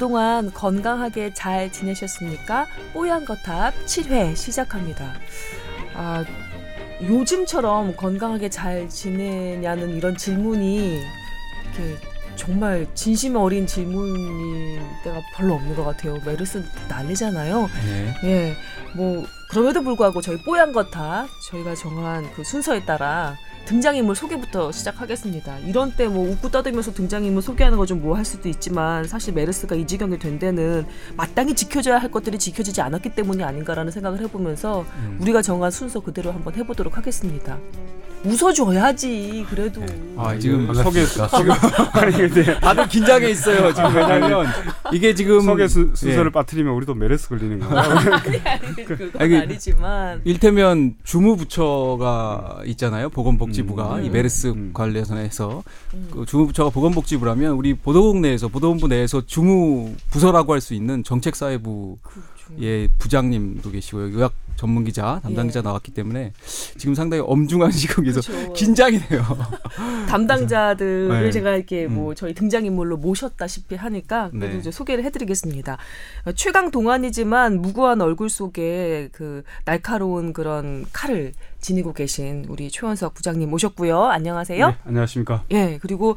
그동안 건강하게 잘 지내셨습니까? 뽀얀 거탑 7회 시작합니다. 아, 요즘처럼 건강하게 잘 지내냐는 이런 질문이 이렇게 정말 진심 어린 질문일 때가 별로 없는 것 같아요. 메르스 난리잖아요. 네. 예, 뭐 그럼에도 불구하고 저희 뽀얀 거탑 저희가 정한 그 순서에 따라 등장인물 소개부터 시작하겠습니다. 이런 때 뭐 웃고 떠들면서 등장인물 소개하는 거 좀 뭐 할 수도 있지만 사실 메르스가 이 지경이 된 데는 마땅히 지켜져야 할 것들이 지켜지지 않았기 때문이 아닌가라는 생각을 해보면서 음. 우리가 정한 순서 그대로 한번 해보도록 하겠습니다. 웃어줘야지 그래도. 아, 지금 반갑습니다. 소개 지금 아니 근데 다들 긴장해 있어요. 지금 왜냐면 이게 지금 소개 수, 순서를 예. 빠뜨리면 우리도 메르스 걸리는 거야. 아니 아니 그건 아니, 아니지만. 일테면 주무부처가 있잖아요. 보건복지부가 음. 이 메르스 음. 관련해서 음. 그 주무부처가 보건복지부라면 우리 보도국 내에서 보도본부 내에서 주무부서라고 할 수 있는 정책사회부의 그렇죠. 부장님도 계시고요. 의학 전문 기자, 담당 예. 기자 나왔기 때문에 지금 상당히 엄중한 시국에서 그렇죠. 긴장이 돼요. 담당자들을 네. 제가 이렇게 음. 뭐 저희 등장인물로 모셨다시피 하니까 그래도 네. 이제 소개를 해드리겠습니다. 어, 최강 동안이지만 무고한 얼굴 속에 그 날카로운 그런 칼을 지니고 계신 우리 최원석 부장님 모셨고요. 안녕하세요. 네, 안녕하십니까. 예 그리고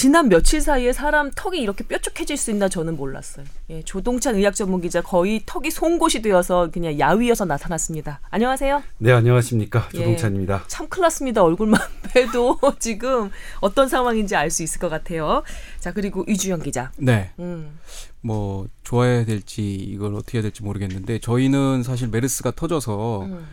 지난 며칠 사이에 사람 턱이 이렇게 뾰족해질 수 있나 저는 몰랐어요. 예, 조동찬 의학 전문 기자 거의 턱이 송곳이 되어서 그냥 야위어서 나타났습니다. 안녕하세요. 네, 안녕하십니까. 예. 조동찬입니다. 참 클났습니다. 얼굴만 봬도 지금 어떤 상황인지 알 수 있을 것 같아요. 자 그리고 이주영 기자. 네. 음, 뭐 좋아해야 될지 이걸 어떻게 해야 될지 모르겠는데 저희는 사실 메르스가 터져서 음.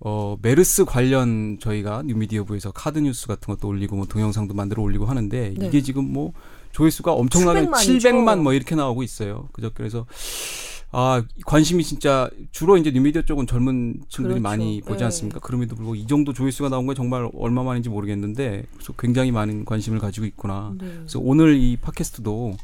어 메르스 관련 저희가 뉴미디어부에서 카드 뉴스 같은 것도 올리고 뭐 동영상도 만들어 올리고 하는데 네. 이게 지금 뭐 조회수가 엄청나게 700만이죠. 700만 뭐 이렇게 나오고 있어요. 그죠? 그래서 아 관심이 진짜 주로 이제 뉴미디어 쪽은 젊은 층들이 그렇죠. 많이 보지 네. 않습니까? 그럼에도 불구하고 이 정도 조회수가 나온 건 정말 얼마만인지 모르겠는데 그래서 굉장히 많은 관심을 가지고 있구나. 네. 그래서 오늘 이 팟캐스트도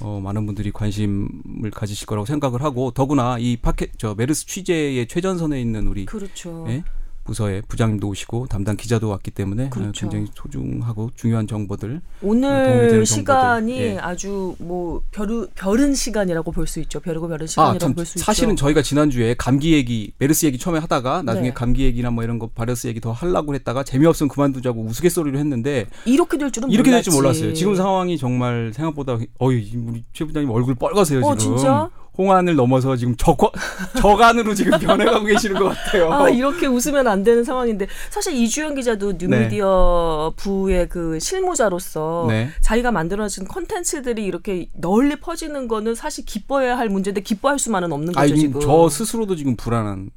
어, 많은 분들이 관심을 가지실 거라고 생각을 하고 더구나 이 팟캐 저 메르스 취재의 최전선에 있는 우리 그렇죠. 예? 부서의 부장님도 오시고 담당 기자도 왔기 때문에 어, 그렇죠. 굉장히 소중하고 중요한 정보들 도움이 오늘 시간이 정보들. 예. 아주 뭐 별우 별은 시간이라고 볼 수 있죠. 별이고 별은 시간이라고 아참 볼수 있죠. 사실은 저희가 지난주에 감기 얘기 메르스 얘기 처음에 하다가 나중에 네. 감기 얘기나 뭐 이런 거 바이러스 얘기 더 하려고 했다가 재미없으면 그만두자고 우스갯소리로 했는데 이렇게 될 줄은 이렇게 될 줄. 몰랐어요. 지금 상황이 정말 생각보다 어이 우리 최 부장님 얼굴 빨가세요 지금. 어, 진짜? 홍안을 넘어서 지금 저거 저간으로 지금 변해가고 계시는 것 같아요. 아 이렇게 웃으면 안 되는 상황인데 사실 이주영 기자도 뉴미디어 부의 그 실무자로서 네. 자기가 만들어진 컨텐츠들이 이렇게 널리 퍼지는 거는 사실 기뻐해야 할 문제인데 기뻐할 수만은 없는 거죠 아, 이 지금. 저 스스로도 지금 불안한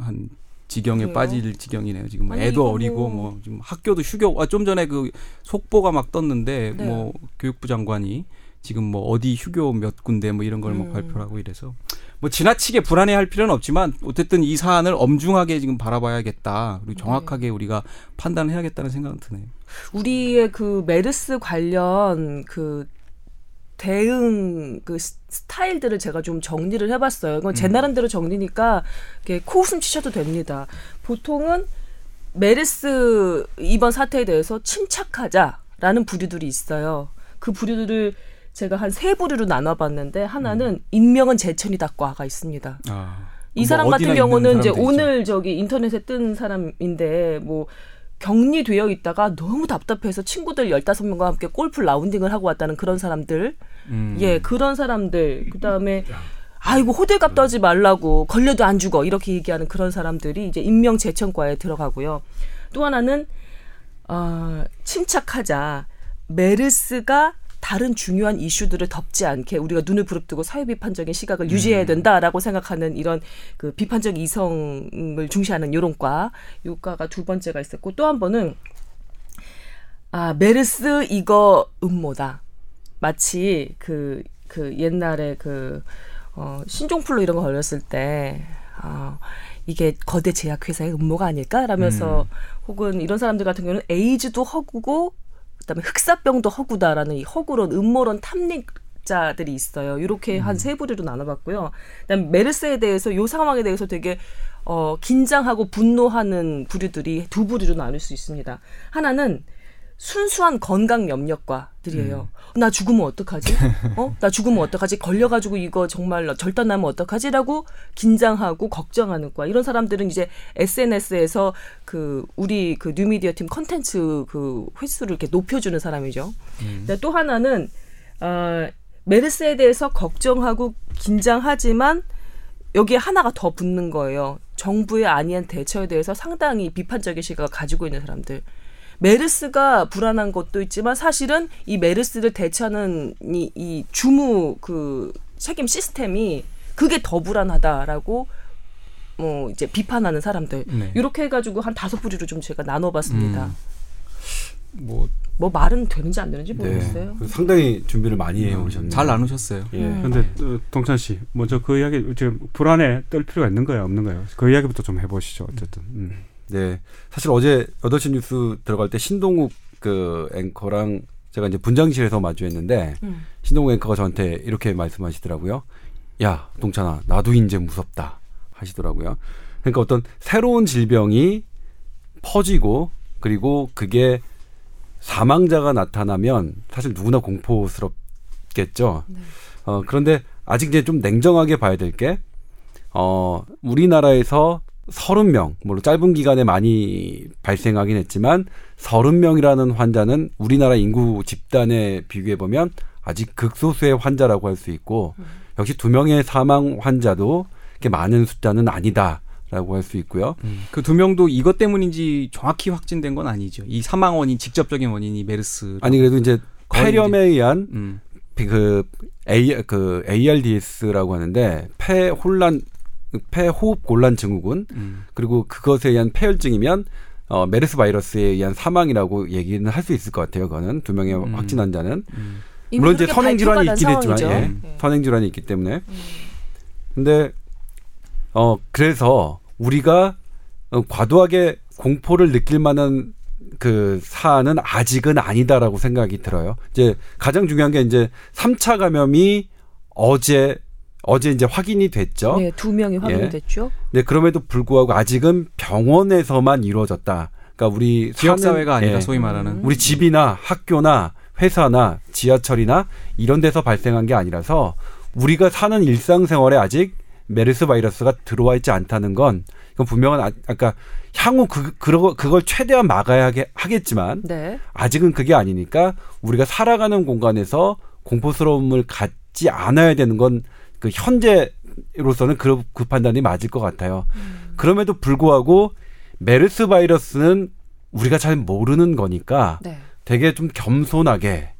한 지경에 그래요? 빠질 지경이네요. 지금 아니, 애도 어리고 뭐- 뭐 지금 학교도 휴교. 아, 좀 전에 그 속보가 막 떴는데 네. 뭐 교육부 장관이 지금 뭐 어디 휴교 몇 군데 뭐 이런 걸뭐 음. 발표하고 이래서 뭐 지나치게 불안해할 필요는 없지만 어쨌든 이 사안을 엄중하게 지금 바라봐야겠다. 그리고 정확하게 네. 우리가 판단을 해야겠다는 생각은 드네요. 우리의 그 메르스 관련 그 대응 그 스- 스타일들을 제가 좀 정리를 해봤어요. 이건 제 음. 나름대로 정리니까 이렇게 코웃음 치셔도 됩니다. 보통은 메르스 이번 사태에 대해서 침착하자라는 부류들이 있어요. 그 부류들을 제가 한 세 부류로 나눠봤는데 하나는 익명은 제천이다과가 있습니다. 아. 이 사람 뭐 같은 경우는 이제 사람들이죠. 오늘 저기 인터넷에 뜬 사람인데 뭐 격리되어 있다가 너무 답답해서 친구들 15명과 함께 골프 라운딩을 하고 왔다는 그런 사람들. 음. 예, 그런 사람들. 그다음에 아이고 호들갑 떠지 말라고 걸려도 안 죽어 이렇게 얘기하는 그런 사람들이 이제 인명 재천과에 들어가고요. 또 하나는 어, 침착하자. 메르스가 다른 중요한 이슈들을 덮지 않게 우리가 눈을 부릅뜨고 사회 비판적인 시각을 음. 유지해야 된다라고 생각하는 이런 그 비판적 이성을 중시하는 요런 과, 요 과가 두 번째가 있었고 또 한 번은 아 메르스 이거 음모다. 마치 그, 그 옛날에 그, 어, 신종플루 이런 거 걸렸을 때, 어, 이게 거대 제약회사의 음모가 아닐까라면서 혹은 이런 사람들 같은 경우는 에이즈도 허구고 그다음에 흑사병도 허구다라는 이 허구론 음모론 탐닉자들이 있어요. 이렇게 한 세 부류로 나눠봤고요. 그다음 메르스에 대해서 요 상황에 대해서 되게 어 긴장하고 분노하는 부류들이 두 부류로 나눌 수 있습니다. 하나는 순수한 건강 염려과들이에요. 나 죽으면 어떡하지? 어? 나 죽으면 어떡하지? 걸려가지고 이거 정말 절단나면 어떡하지라고 긴장하고 걱정하는 과. 이런 사람들은 이제 SNS에서 그 우리 그 뉴미디어 팀 컨텐츠 그 횟수를 이렇게 높여주는 사람이죠. 근데 또 하나는 어, 메르스에 대해서 걱정하고 긴장하지만 여기에 하나가 더 붙는 거예요. 정부의 아니한 대처에 대해서 상당히 비판적인 시각을 가지고 있는 사람들. 메르스가 불안한 것도 있지만 사실은 이 메르스를 대처하는 이, 이 주무 그 책임 시스템이 그게 더 불안하다라고 뭐 이제 비판하는 사람들 네. 이렇게 해가지고 한 다섯 부류로 좀 제가 나눠봤습니다. 음. 뭐잘뭐 말은 되는지 안 되는지 네. 모르겠어요. 상당히 준비를 많이 해 오셨네요. 나누셨어요. 예. 음. 근데 어, 동찬 씨 먼저 그 이야기 지금 불안에 떨 필요가 있는 거예요, 없는 거예요? 그 이야기부터 좀 해보시죠. 어쨌든. 음. 네. 사실 어제 8시 뉴스 들어갈 때 신동욱 그 앵커랑 제가 이제 분장실에서 마주했는데 음. 신동욱 앵커가 저한테 이렇게 말씀하시더라고요. 야, 동찬아, 나도 이제 무섭다 하시더라고요. 그러니까 어떤 새로운 질병이 퍼지고 그리고 그게 사망자가 나타나면 사실 누구나 공포스럽겠죠. 네. 어, 그런데 아직 이제 좀 냉정하게 봐야 될 게, 어, 우리나라에서 30명, 물론 짧은 기간에 많이 발생하긴 했지만 30명이라는 환자는 우리나라 인구 집단에 비교해 보면 아직 극소수의 환자라고 할 수 있고 역시 두 명의 사망 환자도 이렇게 많은 숫자는 아니다 라고 할 수 있고요. 그두 명도 이것 때문인지 정확히 확진된 건 아니죠. 이 사망 원인 직접적인 원인이 메르스. 아니 그래도 이제 폐렴에 의한 음. 그 A 그 ARDS라고 하는데 폐 혼란 폐호흡 곤란 증후군 음. 그리고 그것에 의한 폐혈증이면 어, 메르스 바이러스에 의한 사망이라고 얘기는 할 수 있을 것 같아요. 그거는 두 명의 음. 확진 환자는 음. 물론 이제 선행 질환이 있긴 난 했지만. 예. 네. 선행 질환이 있기 때문에 음. 근데 어 그래서 우리가 어, 과도하게 공포를 느낄 만한 그 사안은 아직은 아니다라고 생각이 들어요. 이제 가장 중요한 게 이제 3차 감염이 어제 어제 이제 확인이 됐죠. 네, 두 명이 확인이 예. 됐죠. 네, 그럼에도 불구하고 아직은 병원에서만 이루어졌다. 그러니까 우리 지역 사회가 아니라 예, 소위 말하는 우리 집이나 학교나 회사나 지하철이나 이런 데서 발생한 게 아니라서 우리가 사는 일상생활에 아직 메르스 바이러스가 들어와 있지 않다는 건 이건 분명한 아, 아까 향후 그 그러 그걸 최대한 막아야 하게, 하겠지만 네. 아직은 그게 아니니까 우리가 살아가는 공간에서 공포스러움을 갖지 않아야 되는 건 그 현재로서는 그, 그 판단이 맞을 것 같아요. 그럼에도 불구하고 메르스 바이러스는 우리가 잘 모르는 거니까 네. 되게 좀 겸손하게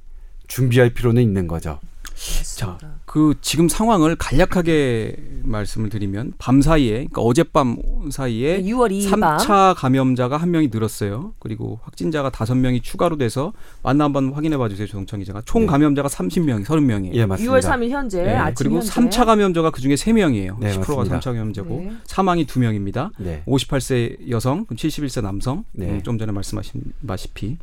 준비할 필요는 있는 거죠. 맞습니다. 그 지금 상황을 간략하게 말씀을 드리면 밤 사이에 그러니까 어젯밤 사이에 6월 2일 밤. 3차 감염자가 한 명이 늘었어요. 그리고 확진자가 다섯 명이 추가로 돼서 만나 한번 확인해 봐 주세요, 조동찬 기자가. 총 네. 감염자가 30명, 30명이에요. 예, 맞습니다. 6월 3일 현재 네, 아침 그리고 현재. 3차 감염자가 그중에 3명이에요. 네, 10%가 맞습니다. 3차 감염자고 네. 사망이 2명입니다. 네. 58세 여성, 그럼 71세 남성. 네. 음, 좀 전에 말씀하신 마시피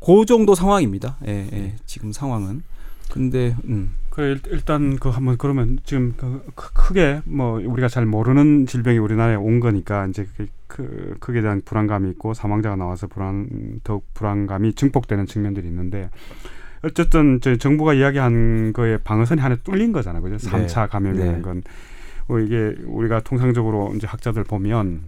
그 정도 상황입니다. 예, 예, 지금 상황은. 근데 음. 그 일- 일단 그 한번 그러면 지금 그 크- 크게 뭐 우리가 잘 모르는 질병이 우리나라에 온 거니까 이제 그, 그 그에 대한 불안감이 있고 사망자가 나와서 불안 더욱 불안감이 증폭되는 측면들이 있는데 어쨌든 저희 정부가 이야기한 거에 방어선이 하나 뚫린 거잖아요. 그죠? 네. 삼차 감염이라는 네. 건뭐 이게 우리가 통상적으로 이제 학자들 보면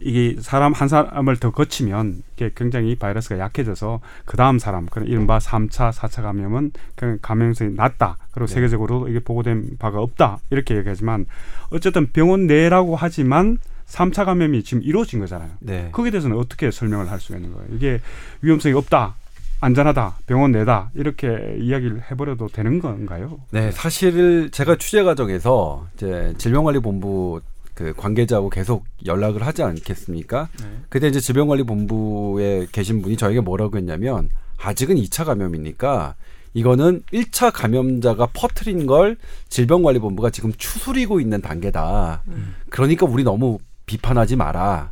이게 사람 한 사람을 더 거치면 이게 굉장히 바이러스가 약해져서 그 다음 사람, 그런 이른바 삼차사차 감염은 그 감염성이 낮다. 그리고 네. 세계적으로 이게 보고된 바가 없다. 이렇게 얘기하지만 어쨌든 병원 내라고 하지만 삼차 감염이 지금 이루어진 거잖아요. 네. 거기에 대해서는 어떻게 설명을 할 수가 있는 거예요? 이게 위험성이 없다. 안전하다. 병원 내다. 이렇게 이야기를 해버려도 되는 건가요? 네, 사실 제가 취재 과정에서 이제 질병관리본부 그 관계자하고 계속 연락을 하지 않겠습니까? 네. 그때 이제 질병관리본부에 계신 분이 저에게 뭐라고 했냐면 아직은 2차 감염이니까 이거는 1차 감염자가 퍼트린 걸 질병관리본부가 지금 추스리고 있는 단계다. 그러니까 우리 너무 비판하지 마라.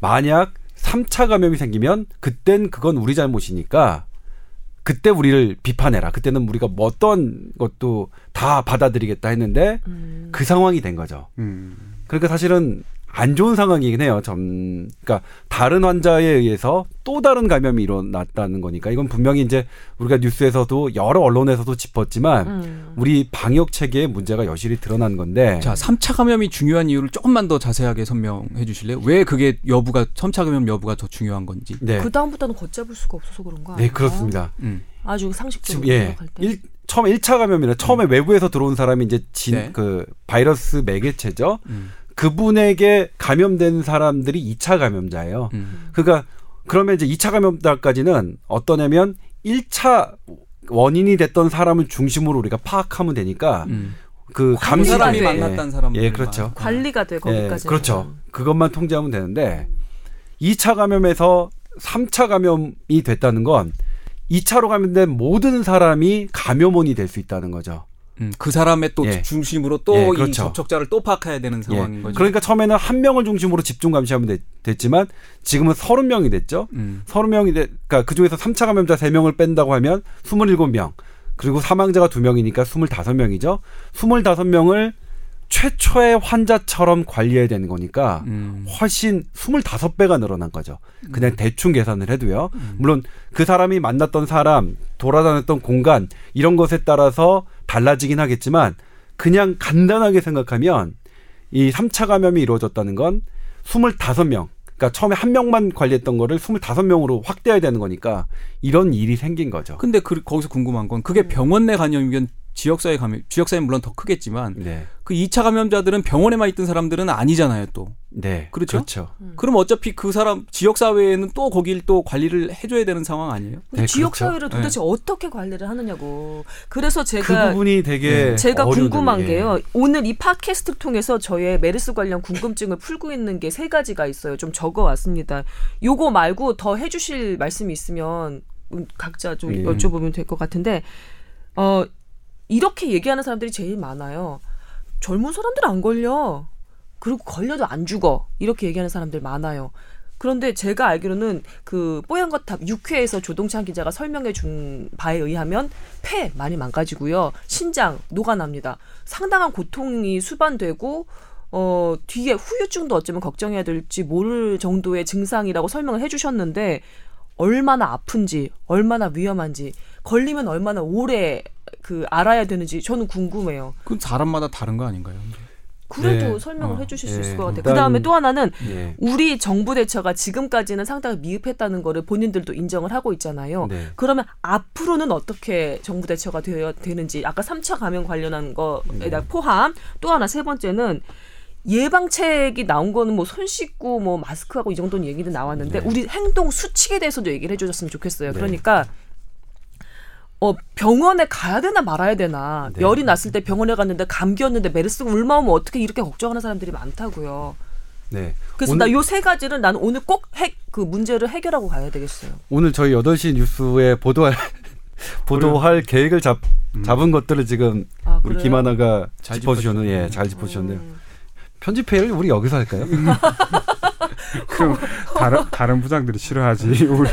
만약 3차 감염이 생기면 그땐 그건 우리 잘못이니까 그때 우리를 비판해라. 그때는 우리가 뭐 어떤 것도 다 받아들이겠다 했는데 음. 그 상황이 된 거죠. 음. 그러니까 사실은 안 좋은 상황이긴 해요. 전 그러니까 다른 환자에 의해서 또 다른 감염이 일어났다는 거니까 이건 분명히 이제 우리가 뉴스에서도 여러 언론에서도 짚었지만 음. 우리 방역 체계에 문제가 여실히 드러난 건데 자, 3차 감염이 중요한 이유를 조금만 더 자세하게 설명해 주실래요? 왜 그게 여부가 3차 감염 여부가 더 중요한 건지. 네. 그 다음부터는 걷잡을 수가 없어서 그런 거 네, 아니에요? 그렇습니다. 음. 아주 상식적으로 예. 생각할 때. 일, 처음에 1차 감염이라 처음에 외부에서 들어온 사람이 이제 진 네. 그 바이러스 매개체죠. 음. 그분에게 감염된 사람들이 2차 감염자예요. 음. 그러니까 그러면 이제 2차 감염자까지는 어떠냐면 1차 원인이 됐던 사람을 중심으로 우리가 파악하면 되니까 음. 그그 사람이 돼. 만났다는 사람. 예, 그렇죠. 관리가 돼 거기까지. 예, 그렇죠. 그것만 통제하면 되는데 2차 감염에서 3차 감염이 됐다는 건 2차로 감염된 모든 사람이 감염원이 될 수 있다는 거죠. 음, 그 사람의 또 예. 중심으로 또 예, 이 그렇죠. 접촉자를 또 파악해야 되는 상황인 예. 거죠. 그러니까 처음에는 한 명을 중심으로 집중 감시하면 됐, 됐지만 지금은 30명이 됐죠. 음. 30명이 돼, 그러니까 그 중에서 3차 감염자 3명을 뺀다고 하면 27명. 그리고 사망자가 2명이니까 25명이죠. 25명을 최초의 환자처럼 관리해야 되는 거니까 음. 훨씬 25배가 늘어난 거죠. 그냥 대충 계산을 해도요. 음. 물론 그 사람이 만났던 사람, 돌아다녔던 공간 이런 것에 따라서 달라지긴 하겠지만 그냥 간단하게 생각하면 이 3차 감염이 이루어졌다는 건 25명. 그러니까 처음에 한 명만 관리했던 거를 25명으로 확대해야 되는 거니까 이런 일이 생긴 거죠. 근데 그, 거기서 궁금한 건 그게 병원 내 감염이면 지역사회 감염, 지역사회는 물론 더 크겠지만 네. 그 2차 감염자들은 병원에만 있던 사람들은 아니잖아요, 또. 네. 그렇죠? 그렇죠. 그럼 어차피 그 사람 지역 사회에는 또 거길 또 관리를 해줘야 되는 상황 아니에요? 네, 지역 그렇죠. 사회를 도대체 어떻게 관리를 하느냐고. 그래서 그 제가 부분이 되게 제가 어려운 궁금한 점이에요. 게요. 오늘 이 팟캐스트를 통해서 저의 메르스 관련 궁금증을 풀고 있는 게 세 가지가 있어요. 좀 적어 왔습니다. 요거 말고 더 해주실 말씀이 있으면 음, 각자 좀 예. 여쭤보면 될 것 같은데 어 이렇게 얘기하는 사람들이 제일 많아요. 젊은 사람들 안 걸려. 그리고 걸려도 안 죽어. 이렇게 얘기하는 사람들 많아요. 그런데 제가 알기로는 그 뽀얀 거탑 6회에서 조동찬 기자가 설명해 준 바에 의하면 폐 많이 망가지고요. 신장 녹아납니다. 상당한 고통이 수반되고 어 뒤에 후유증도 어쩌면 걱정해야 될지 모를 정도의 증상이라고 설명을 해 주셨는데 얼마나 아픈지, 얼마나 위험한지, 걸리면 얼마나 오래 그 알아야 되는지 저는 궁금해요. 그건 사람마다 다른 거 아닌가요? 그래도 네. 설명을 어. 해주실 수 예. 있을 것 같아요. 그 다음에 또 하나는 예. 우리 정부 대처가 지금까지는 상당히 미흡했다는 거를 본인들도 인정을 하고 있잖아요. 네. 그러면 앞으로는 어떻게 정부 대처가 되어 되는지 아까 3차 감염 관련한 거에다 네. 포함 또 하나 세 번째는 예방책이 나온 거는 뭐 손 씻고 뭐 마스크하고 이 정도는 얘기도 나왔는데 네. 우리 행동 수칙에 대해서도 얘기를 해주셨으면 좋겠어요. 네. 그러니까 어 병원에 가야 되나 말아야 되나 네. 열이 났을 때 병원에 갔는데 감기였는데 메르스가 울마오면 어떻게 이렇게 걱정하는 사람들이 많다고요. 네. 그래서 나 요 세 가지를 나는 오늘 꼭 그 문제를 해결하고 가야 되겠어요. 오늘 저희 8시 뉴스에 보도할 보도할 계획을 잡 잡은 것들을 지금 아, 우리? 김하나가 잘 짚어주셨는 예. 잘 짚어주셨네요. 음. 편집회를 우리 여기서 할까요? 그럼 다른 다른 부장들이 싫어하지. 우리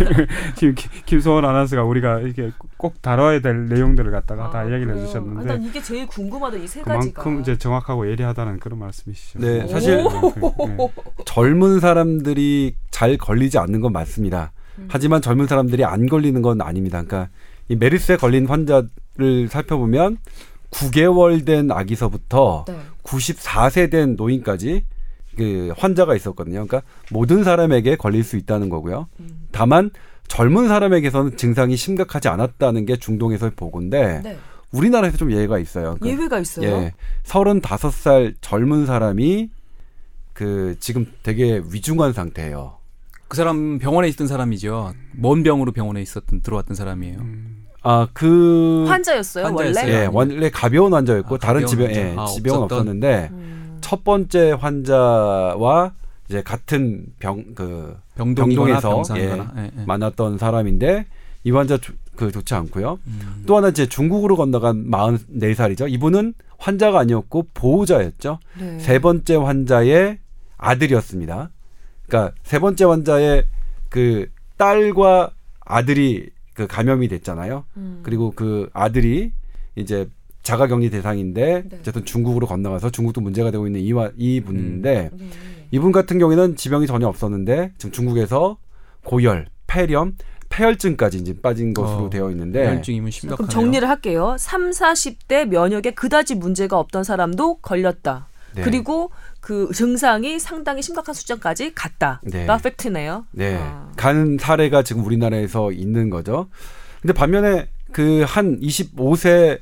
지금 기- 김소원 아나운서가 우리가 이게 꼭 다뤄야 될 내용들을 갖다가 다 아, 이야기를 그래요? 아, 해주셨는데 난 이게 제일 궁금하다 이 세 가지가. 그만큼 이제 정확하고 예리하다는 그런 말씀이시죠. 네, 사실 네, 그- 네. 젊은 사람들이 잘 걸리지 않는 건 맞습니다. 음. 하지만 젊은 사람들이 안 걸리는 건 아닙니다. 그러니까 이 메르스에 걸린 환자를 살펴보면 9개월 된 아기서부터 네. 94세 된 노인까지 그 환자가 있었거든요. 그러니까 모든 사람에게 걸릴 수 있다는 거고요. 음. 다만 젊은 사람에게서는 증상이 심각하지 않았다는 게 중동에서의 보고인데 네. 우리나라에서 좀 예외가 있어요. 그러니까 예외가 있어요. 예. 35살 젊은 사람이 그 지금 되게 위중한 상태예요. 그 사람 병원에 있던 사람이죠. 먼 병으로 병원에 있었던 들어왔던 사람이에요. 음, 아, 그 환자였어요 환자였어요. 원래. 예, 원래 가벼운 환자였고 아, 다른 가벼운 지병 환자. 예, 아, 지병은 없었던? 없었는데 음. 첫 번째 환자와 이제 같은 병 그 병동에서, 병상이거나. 예, 예. 만났던 사람인데 이 환자 조- 그 좋지 않고요. 음. 또 하나 이제 중국으로 건너간 44살이죠. 이분은 환자가 아니었고 보호자였죠. 네. 세 번째 환자의 아들이었습니다. 그러니까 세 번째 환자의 그 딸과 아들이 그 감염이 됐잖아요. 음. 그리고 그 아들이 이제 자가격리 대상인데 네. 어쨌든 중국으로 건너가서 중국도 문제가 되고 있는 이와 이분인데 네. 이분 같은 경우에는 지병이 전혀 없었는데 지금 중국에서 고열, 폐렴, 폐혈증까지 이제 빠진 것으로 어, 되어 있는데 혈증이면 심각하네요. 그럼 정리를 할게요. 3, 40대 면역에 그다지 문제가 없던 사람도 걸렸다. 네. 그리고 그 증상이 상당히 심각한 수준까지 갔다가 네. 팩트네요. 네. 아. 간 사례가 지금 우리나라에서 있는 거죠. 근데 반면에 그 한 25세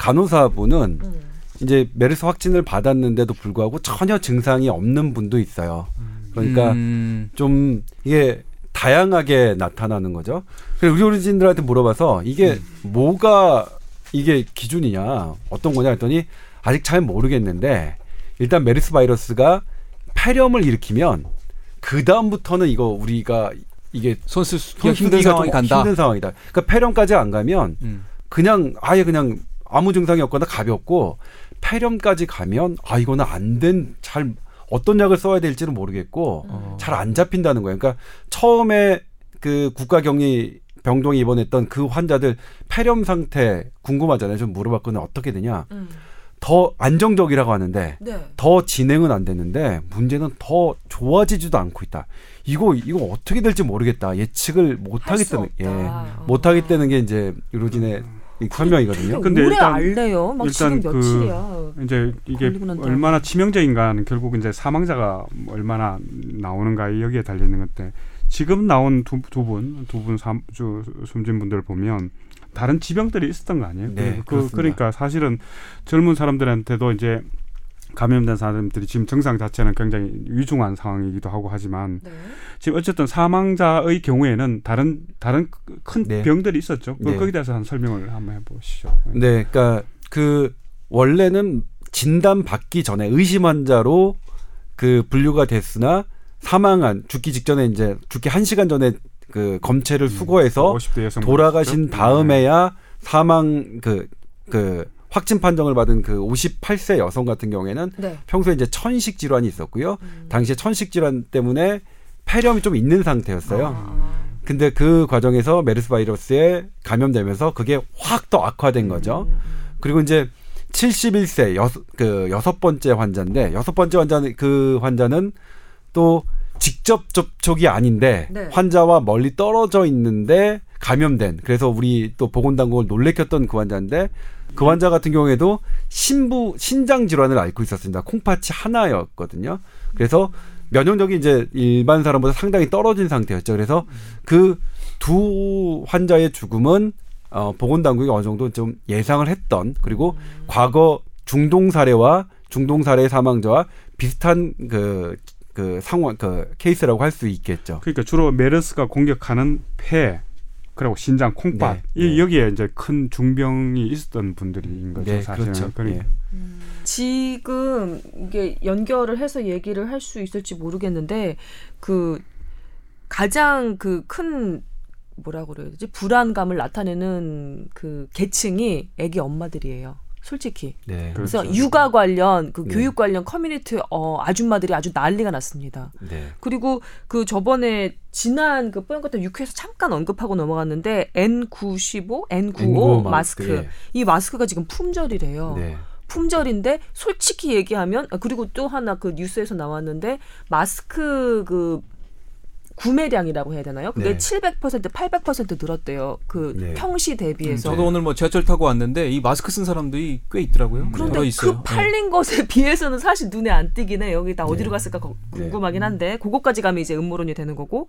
간호사분은 음. 이제 메르스 확진을 받았는데도 불구하고 전혀 증상이 없는 분도 있어요. 그러니까 음, 좀 이게 다양하게 나타나는 거죠. 그래서 의료진들한테 물어봐서 이게 뭐가 이게 기준이냐 어떤 거냐 했더니 아직 잘 모르겠는데 일단 메르스 바이러스가 폐렴을 일으키면 그 다음부터는 이거 우리가 이게 손쓸 힘든 상황이 좀 간다. 힘든 상황이다. 그러니까 폐렴까지 안 가면 음. 그냥 아예 그냥 아무 증상이 없거나 가볍고 폐렴까지 가면 아 이거는 안 된 잘 어떤 약을 써야 될지는 모르겠고 어. 잘안 잡힌다는 거예요. 그러니까 처음에 그 국가격리 병동에 입원했던 그 환자들 폐렴 상태 궁금하잖아요. 좀 물어봤거든요. 어떻게 되냐? 음. 더 안정적이라고 하는데 네. 더 진행은 안 됐는데 문제는 더 좋아지지도 않고 있다. 이거 이거 어떻게 될지 모르겠다. 예측을 못 하겠다는 예. 못 하겠다는 게 이제 의료진의 이 설명이거든요. 근데 오래 일단- 알래요. 일단 그 며칠이야. 이제 이게. 얼마나 치명적인가는 결국 이제 사망자가 얼마나 나오는가 여기에 달려 있는 건데 지금 나온 두 분 두분 숨진 분들 보면 다른 지병들이 있었던 거 아니에요? 네, 그, 그렇습니다. 그러니까 사실은 젊은 사람들한테도 이제 감염된 사람들이 지금 증상 자체는 굉장히 위중한 상황이기도 하고 하지만 네. 지금 어쨌든 사망자의 경우에는 다른 다른 큰 네. 병들이 있었죠. 그 네. 거기에 대해서 한 설명을 한번 해보시죠. 네, 그러니까 그 원래는 진단 받기 전에 의심 환자로 그 분류가 됐으나 사망한 죽기 직전에 이제 죽기 한 시간 전에 그 검체를 수거해서 50대 여성 돌아가신. 다음에야 사망 그그 확진 판정을 받은 그 58세 여성 같은 경우에는 네. 평소에 이제 천식 질환이 있었고요. 음. 당시에 천식 질환 때문에 폐렴이 좀 있는 상태였어요. 아. 근데 그 과정에서 메르스 바이러스에 감염되면서 그게 확 더 악화된 거죠. 음. 그리고 이제 71세 여섯 그 여섯 번째 환자인데 여섯 번째 환자는 그 환자는 또 직접 접촉이 아닌데 네. 환자와 멀리 떨어져 있는데 감염된 그래서 우리 또 보건당국을 놀래켰던 그 환자인데 그 환자 같은 경우에도 신부 신장 질환을 앓고 있었습니다. 콩팥이 하나였거든요. 그래서 면역력이 이제 일반 사람보다 상당히 떨어진 상태였죠. 그래서 그 두 환자의 죽음은 어, 보건당국이 어느 정도 좀 예상을 했던 그리고 과거 중동 사례와 중동 사례 사망자와 비슷한 그, 그 상황, 그 케이스라고 할 수 있겠죠. 그러니까 주로 메르스가 공격하는 폐 그리고 신장, 콩팥 네, 이 네. 여기에 이제 큰 중병이 있었던 분들인 거죠. 네, 사실은. 그렇죠. 그러니까 예. 지금 이게 연결을 해서 얘기를 할 수 있을지 모르겠는데 그 가장 그 큰 뭐라 그래야 되지 불안감을 나타내는 그 계층이 아기 엄마들이에요. 솔직히. 네. 그래서 그렇죠. 육아 관련 그 네. 교육 관련 커뮤니티 어 아줌마들이 아주 난리가 났습니다. 네. 그리고 그 저번에 지난 그 뽀얀 것들 6회에서 잠깐 언급하고 넘어갔는데 N95, N95 N95 마스크. 마스크, 예. 이 마스크가 지금 품절이래요. 네. 품절인데 솔직히 얘기하면 아, 그리고 또 하나 그 뉴스에서 나왔는데 마스크 그 구매량이라고 해야 되나요? 그게 네. 700% 800% 늘었대요. 그 네. 평시 대비해서. 저도 오늘 뭐 지하철 타고 왔는데 이 마스크 쓴 사람들이 꽤 있더라고요. 그런데. 그 팔린 것에 비해서는 사실 눈에 안 띄긴 해. 여기 다 어디로 네. 갔을까 거- 네. 궁금하긴 한데 그거까지 가면 이제 음모론이 되는 거고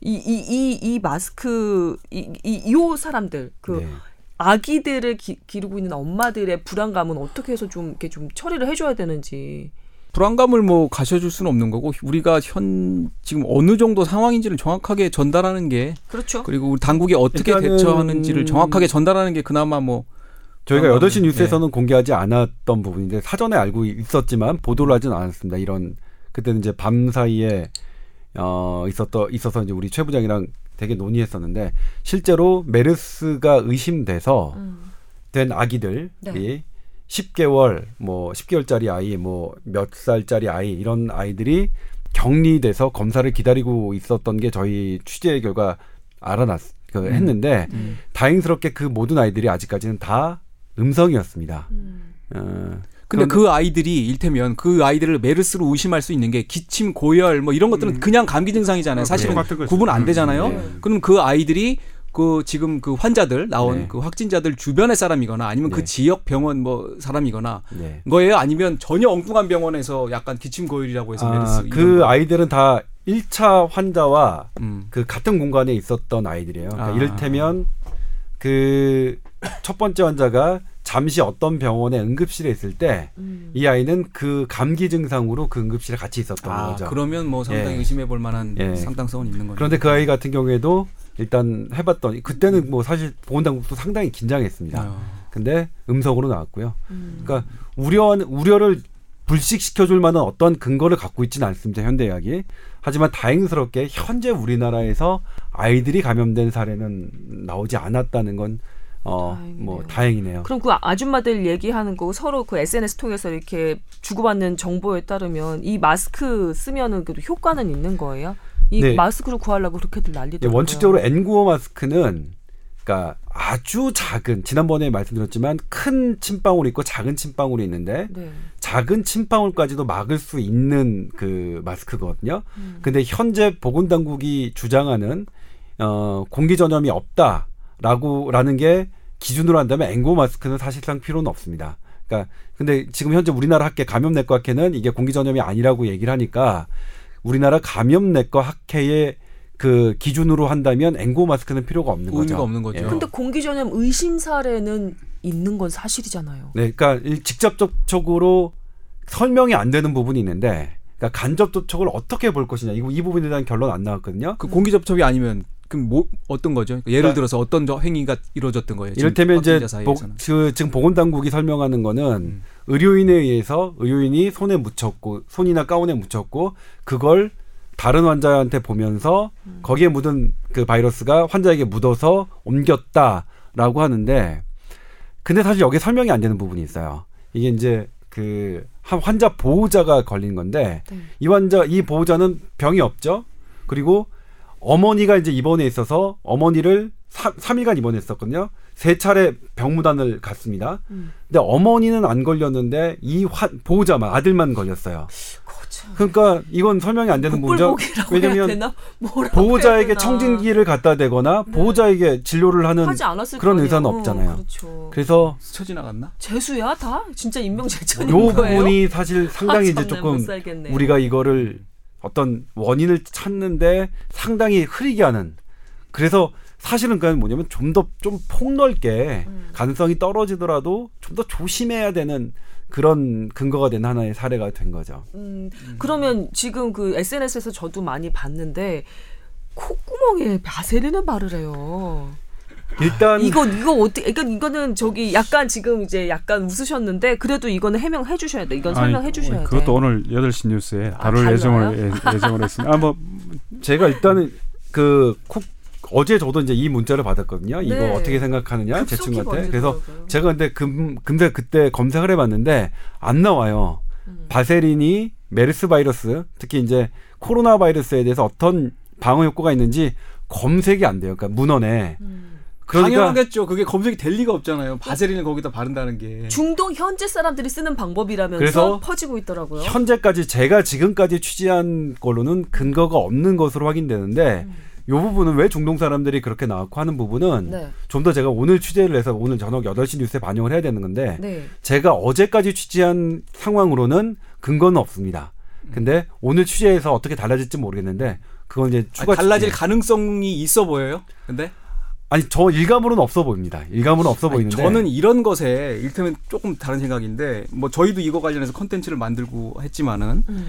이 이 이 이 마스크 이이요 사람들 그 네. 아기들을 기, 기르고 있는 엄마들의 불안감은 어떻게 해서 좀 이렇게 좀 처리를 해줘야 되는지. 불안감을 뭐 가셔줄 수는 없는 거고 우리가 현 지금 어느 정도 상황인지를 정확하게 전달하는 게 그렇죠. 그리고 우리 당국이 어떻게 대처하는지를 정확하게 전달하는 게 그나마 뭐 저희가 그런 8시 거는, 뉴스에서는 공개하지 않았던 부분인데 사전에 알고 있었지만 보도를 하지는 않았습니다. 이런 그때는 이제 밤 사이에 어 있었더 있어서 이제 우리 최 부장이랑 되게 논의했었는데 실제로 메르스가 의심돼서 음. 된 아기들이 네. 10개월 뭐 10개월짜리 아이 뭐 몇 살짜리 아이 이런 아이들이 격리돼서 검사를 기다리고 있었던 게 저희 취재 결과 알아났 그 했는데 음. 다행스럽게 그 모든 아이들이 아직까지는 다 음성이었습니다. 음. 어, 근데 그런데- 그 아이들이 일테면 그 아이들을 메르스로 의심할 수 있는 게 기침, 고열 뭐 이런 것들은 음. 그냥 감기 증상이잖아요. 사실은 똑같은 거죠. 구분 안 음. 되잖아요. 네. 그럼 그 아이들이 그 지금 그 환자들 나온 네. 그 확진자들 주변의 사람이거나 아니면 네. 그 지역 병원 뭐 사람이거나 네. 거예요? 아니면 전혀 엉뚱한 병원에서 약간 기침 고열이라고 해서 아, 그 거. 아이들은 다 1차 환자와 음. 그 같은 공간에 있었던 아이들이에요. 그러니까 아. 이를테면 그 첫 번째 환자가 잠시 어떤 병원에 응급실에 있을 때이 음. 아이는 그 감기 증상으로 그 응급실에 같이 있었던 아, 거죠. 그러면 뭐 상당히 예. 의심해 볼 만한 예. 상당성은 있는 거죠. 그런데 그 아이 같은 경우에도 일단 해봤더니 그때는 뭐 사실 보건당국도 상당히 긴장했습니다. 아. 근데 음성으로 나왔고요. 음. 그러니까 우려 우려를 불식시켜줄 만한 어떤 근거를 갖고 있지는 않습니다. 현대의학이. 하지만 다행스럽게 현재 우리나라에서 아이들이 감염된 사례는 나오지 않았다는 건 어, 다행이네요. 뭐 다행이네요. 그럼 그 아줌마들 얘기하는 거 서로 그 SNS 통해서 이렇게 주고받는 정보에 따르면 이 마스크 쓰면은 그래도 효과는 있는 거예요? 이 네. 마스크를 구하려고 그렇게들 예, 난리더라고요. 원칙적으로 N95 마스크는 그러니까 아주 작은 지난번에 말씀드렸지만 큰 침방울이 있고 작은 침방울이 있는데 네. 작은 침방울까지도 막을 수 있는 그 마스크거든요. 음. 근데 현재 보건당국이 주장하는 어, 공기 전염이 없다 라고 라는 게 기준으로 한다면 앵고 마스크는 사실상 필요는 없습니다. 그러니까 근데 지금 현재 우리나라 학회 감염내과 학회는 이게 공기 전염이 아니라고 얘기를 하니까 우리나라 감염내과 학회의 그 기준으로 한다면 앵고 마스크는 필요가 없는 거죠. 의미가 없는 거죠. 예. 근데 공기 전염 의심 사례는 있는 건 사실이잖아요. 네, 그러니까 이 직접적으로 설명이 안 되는 부분이 있는데, 그러니까 간접 접촉을 어떻게 볼 것이냐, 이거 이 부분에 대한 결론 안 나왔거든요. 그 공기 접촉이 아니면 그럼 뭐 어떤 거죠? 예를 그러니까 들어서 어떤 저 행위가 이루어졌던 거예요? 이를테면 이제 보. 그, 지금 보건당국이 설명하는 거는 의료인에 의해서 의료인이 손에 묻혔고 손이나 가운에 묻혔고 그걸 다른 환자한테 보면서 거기에 묻은 그 바이러스가 환자에게 묻어서 옮겼다라고 하는데 근데 사실 여기 설명이 안 되는 부분이 있어요. 이게 이제 그 한 환자 보호자가 걸린 건데 네. 이 환자 이 보호자는 병이 없죠. 그리고 어머니가 이제 입원해 있어서 어머니를 3, 일간 입원했었거든요. 세 차례 병무단을 갔습니다. 음. 근데 어머니는 안 걸렸는데 이 환, 보호자만 아들만 걸렸어요. 거참. 그러니까 이건 설명이 안 되는 해야 왜냐면 보호자에게? 청진기를 갖다 대거나 네. 보호자에게 진료를 하는 그런. 의사는 어, 없잖아요. 그렇죠. 그래서 스쳐 지나갔나? 재수야 다? 진짜 인명재천인 요 거예요? 부분이 사실 상당히 아, 이제 조금. 우리가 이거를 어떤 원인을 찾는데 상당히 흐리게 하는 그래서 사실은 그건 뭐냐면 좀더좀 폭넓게 음. 가능성이 떨어지더라도 좀 더 조심해야 되는 그런 근거가 된 하나의 사례가 된 거죠. 음, 그러면 지금 그 SNS에서 저도 많이 봤는데 콧구멍에 바세린을 바르래요. 일단 이거 이거 어떻게? 그러니까 이거는 저기 약간 지금 이제 약간 웃으셨는데 그래도 이거는 해명해 주셔야 돼. 이건 설명해 주셔야 돼. 그것도 오늘 8시 뉴스에 아, 다룰 달라요? 예정을 예, 예정을 했습니다. 아, 뭐 제가 일단은 그 콕, 어제 저도 이제 이 문자를 받았거든요. 이거 네. 어떻게 생각하느냐 제 친구한테. 그래서 번지더라고요. 제가 근데 금, 근데 그때 검색을 해 봤는데 안 나와요. 음. 바세린이 메르스 바이러스, 특히 이제 코로나 바이러스에 대해서 어떤 방어 효과가 있는지 검색이 안 돼요. 그러니까 문헌에. 음. 그러니까 당연하겠죠. 그게 검색이 될 리가 없잖아요. 바세린을 거기다 바른다는 게. 중동 현지 사람들이 쓰는 방법이라면서 그래서 퍼지고 있더라고요. 현재까지 제가 지금까지 취재한 걸로는 근거가 없는 것으로 확인되는데 요 부분은 왜 중동 사람들이 그렇게 나왔고 하는 부분은 네. 좀더 제가 오늘 취재를 해서 오늘 저녁 8시 뉴스에 반영을 해야 되는 건데 네. 제가 어제까지 취재한 상황으로는 근거는 없습니다. 근데 오늘 취재해서 어떻게 달라질지 모르겠는데 그건 이제 추가 아니, 달라질 취재. 가능성이 있어 보여요. 근데 아니 저 일감으로는 없어 보입니다. 일감으로는 없어 아니, 보이는데 저는 이런 것에 일테면 조금 다른 생각인데 뭐 저희도 이거 관련해서 컨텐츠를 만들고 했지만은 음.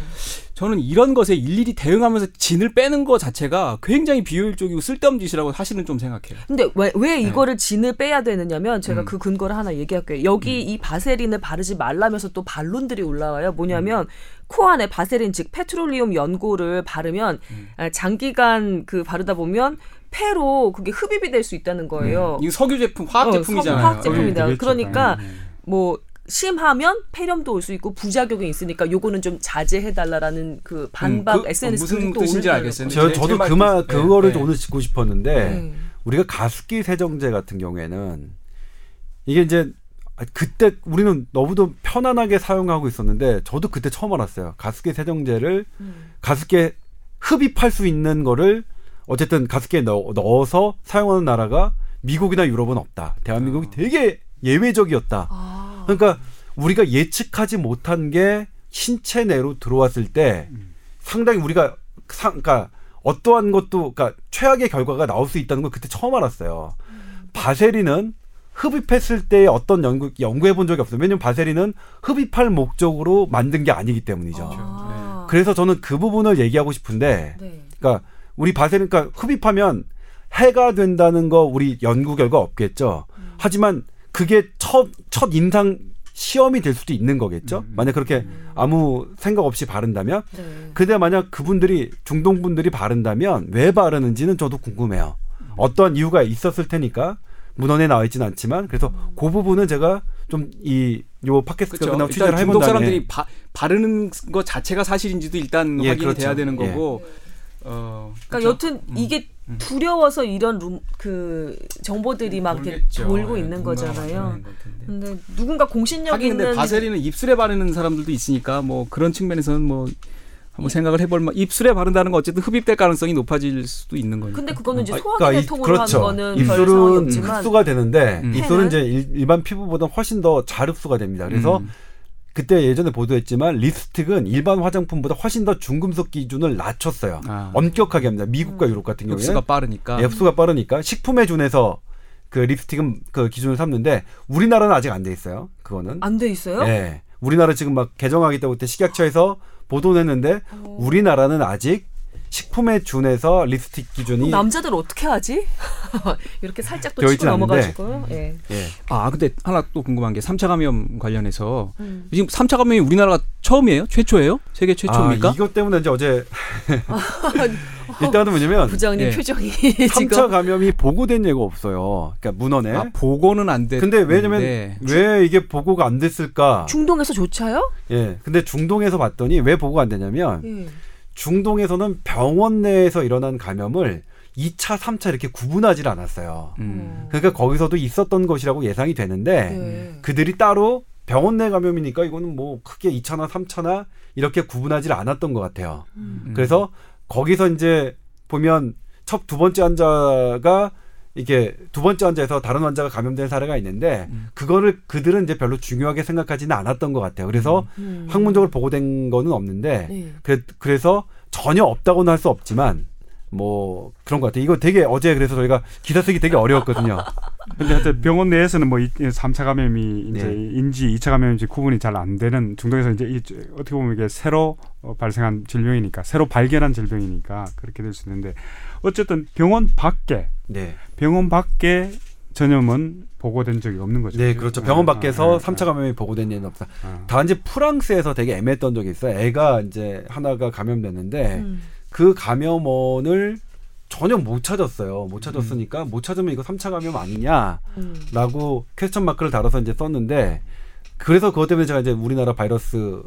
저는 이런 것에 일일이 대응하면서 진을 빼는 것 자체가 굉장히 비효율적이고 쓸데없는 짓이라고 사실은 좀 생각해요. 근데 왜, 왜 이거를 진을 빼야 되느냐면 제가 음. 그 근거를 하나 얘기할게요. 여기 이 바세린을 바르지 말라면서 또 반론들이 올라와요. 뭐냐면 코 안에 바세린 즉 페트롤리움 연고를 바르면 아, 장기간 그 바르다 보면 폐로 그게 흡입이 될 수 있다는 거예요. 이거 석유 제품, 화학 어, 제품이잖아요. 화학 제품이다. 되겠죠. 그러니까 음. 뭐 심하면 폐렴도 올 수 있고 부작용이 있으니까 요거는 좀 자제해 달라라는 그 반박 그, SNS 무슨 뜻인지. 알겠어요. 저, 제- 저도 그말 네, 그거를 네. 오늘 짚고 싶었는데 네. 우리가 가습기 세정제 같은 경우에는 이게 이제 아, 그때 우리는 너무도 편안하게 사용하고 있었는데 저도 그때 처음 알았어요. 가습기 세정제를 음. 가습기에 흡입할 수 있는 거를 어쨌든 가습기에 넣, 넣어서 사용하는 나라가 미국이나 유럽은 없다. 대한민국이 되게 예외적이었다. 아. 그러니까 우리가 예측하지 못한 게 신체 내로 들어왔을 때 상당히 우리가 상, 그러니까 어떠한 것도 그러니까 최악의 결과가 나올 수 있다는 걸 그때 처음 알았어요. 바세린은 흡입했을 때 어떤 연구 연구해 본 적이 없어요. 왜냐면 바세린은 흡입할 목적으로 만든 게 아니기 때문이죠. 아. 그래서 저는 그 부분을 얘기하고 싶은데, 네. 그러니까 우리 바세린, 그러니까 흡입하면 해가 된다는 거 우리 연구 결과 없겠죠. 하지만 그게 첫, 첫 인상 시험이 될 수도 있는 거겠죠. 만약 그렇게 아무 생각 없이 바른다면. 네. 근데 만약 그분들이 중동 분들이 바른다면 왜 바르는지는 저도 궁금해요. 어떠한 이유가 있었을 테니까 문헌에 나와 있지는 않지만 그래서 그 부분은 제가 좀 이 요 팟캐스트 그렇죠. 일단 취재를 해본 다음에 사람들이 바, 바르는 것 자체가 사실인지도 일단 예, 확인이 그렇죠. 돼야 되는 예. 거고. 어, 그러니까 그렇죠? 여튼 이게 두려워서 이런 룸, 그 정보들이 막 이렇게. 돌고 예, 있는 거잖아요. 근데 누군가 공신력 하긴 근데 있는 바세린은 입술에 바르는 사람들도 있으니까 뭐 그런 측면에서는 뭐 한번 생각을 해볼 만 입술에 바른다는 건 어쨌든 흡입될 가능성이 높아질 수도 있는 거니까. 근데 그거는 이제 아, 소화기 그러니까 이- 대통으로 하는 거는 입술은 없지만 흡수가 되는데 음. 입술은? 이제 일- 일반 피부보다 훨씬 더 잘 흡수가 됩니다. 그래서 음. 그때 예전에 보도했지만 립스틱은 일반 화장품보다 훨씬 더 중금속 기준을 낮췄어요. 아. 엄격하게 합니다. 미국과 유럽 같은 경우에 흡수가 빠르니까. 네, 흡수가 빠르니까 식품에 준해서 그 립스틱은 그 기준을 삼는데 우리나라는 아직 안 돼 있어요. 그거는. 안 돼 있어요? 예. 우리나라 지금 막 개정하겠다고 그때 식약처에서 보도냈는데 어. 우리나라는 아직 식품에 준해서 립스틱 기준이 남자들 어떻게 하지? 이렇게 살짝 또 치고. 넘어가지고. 예. 예. 아 근데 하나 또 궁금한 게 3차 감염 관련해서 음. 지금 3차 감염이 우리나라가 처음이에요? 최초예요? 세계 최초입니까? 아, 이것 때문에 이제 어제 일단은 뭐냐면 부장님 예. 표정이 3차 지금 감염이 보고된 예가 없어요. 그러니까 문헌에. 아, 보고는 안 돼. 근데 왜냐면 왜 이게 보고가 안 됐을까? 중동에서 조차요? 예. 근데 중동에서 봤더니 왜 보고가 안 되냐면 예. 중동에서는 병원 내에서 일어난 감염을 2차, 3차 이렇게 구분하지 않았어요. 음. 그러니까 거기서도 있었던 것이라고 예상이 되는데 네. 그들이 따로 병원 내 감염이니까 이거는 뭐 크게 2차나 3차나 이렇게 구분하지 않았던 것 같아요. 음. 그래서 거기서 이제 보면 첫 두 번째 환자가 이게 두 번째 환자에서 다른 환자가 감염된 사례가 있는데 음. 그거를 그들은 이제 별로 중요하게 생각하지는 않았던 것 같아요. 그래서 음. 학문적으로 보고된 거는 없는데 네. 그래, 그래서 전혀 없다고는 할 수 없지만 뭐 그런 것 같아요. 이거 되게 어제 그래서 저희가 기사 쓰기 되게 어려웠거든요. 근데 하여튼 병원 내에서는 뭐 3차 감염이 이제 네. 인지 2차 감염인지 구분이 잘 안 되는 중동에서 이제 이, 어떻게 보면 이게 새로 어, 발생한 질병이니까 새로 발견한 질병이니까 그렇게 될 수 있는데 어쨌든 병원 밖에 네. 병원 밖에 전염은 보고된 적이 없는 거죠. 네, 그렇죠. 병원 아, 밖에서 아, 삼 3차 감염이 보고된 예는 없다. 아. 단지 프랑스에서 되게 애매했던 적이 있어요. 애가 이제 하나가 감염됐는데 음. 그 감염원을 전혀 못 찾았어요. 못 찾았으니까 못 찾으면 이거 3차 감염 아니냐라고 음. 퀘스천 마크를 달아서 이제 썼는데 그래서 그것 때문에 제가 이제 우리나라 바이러스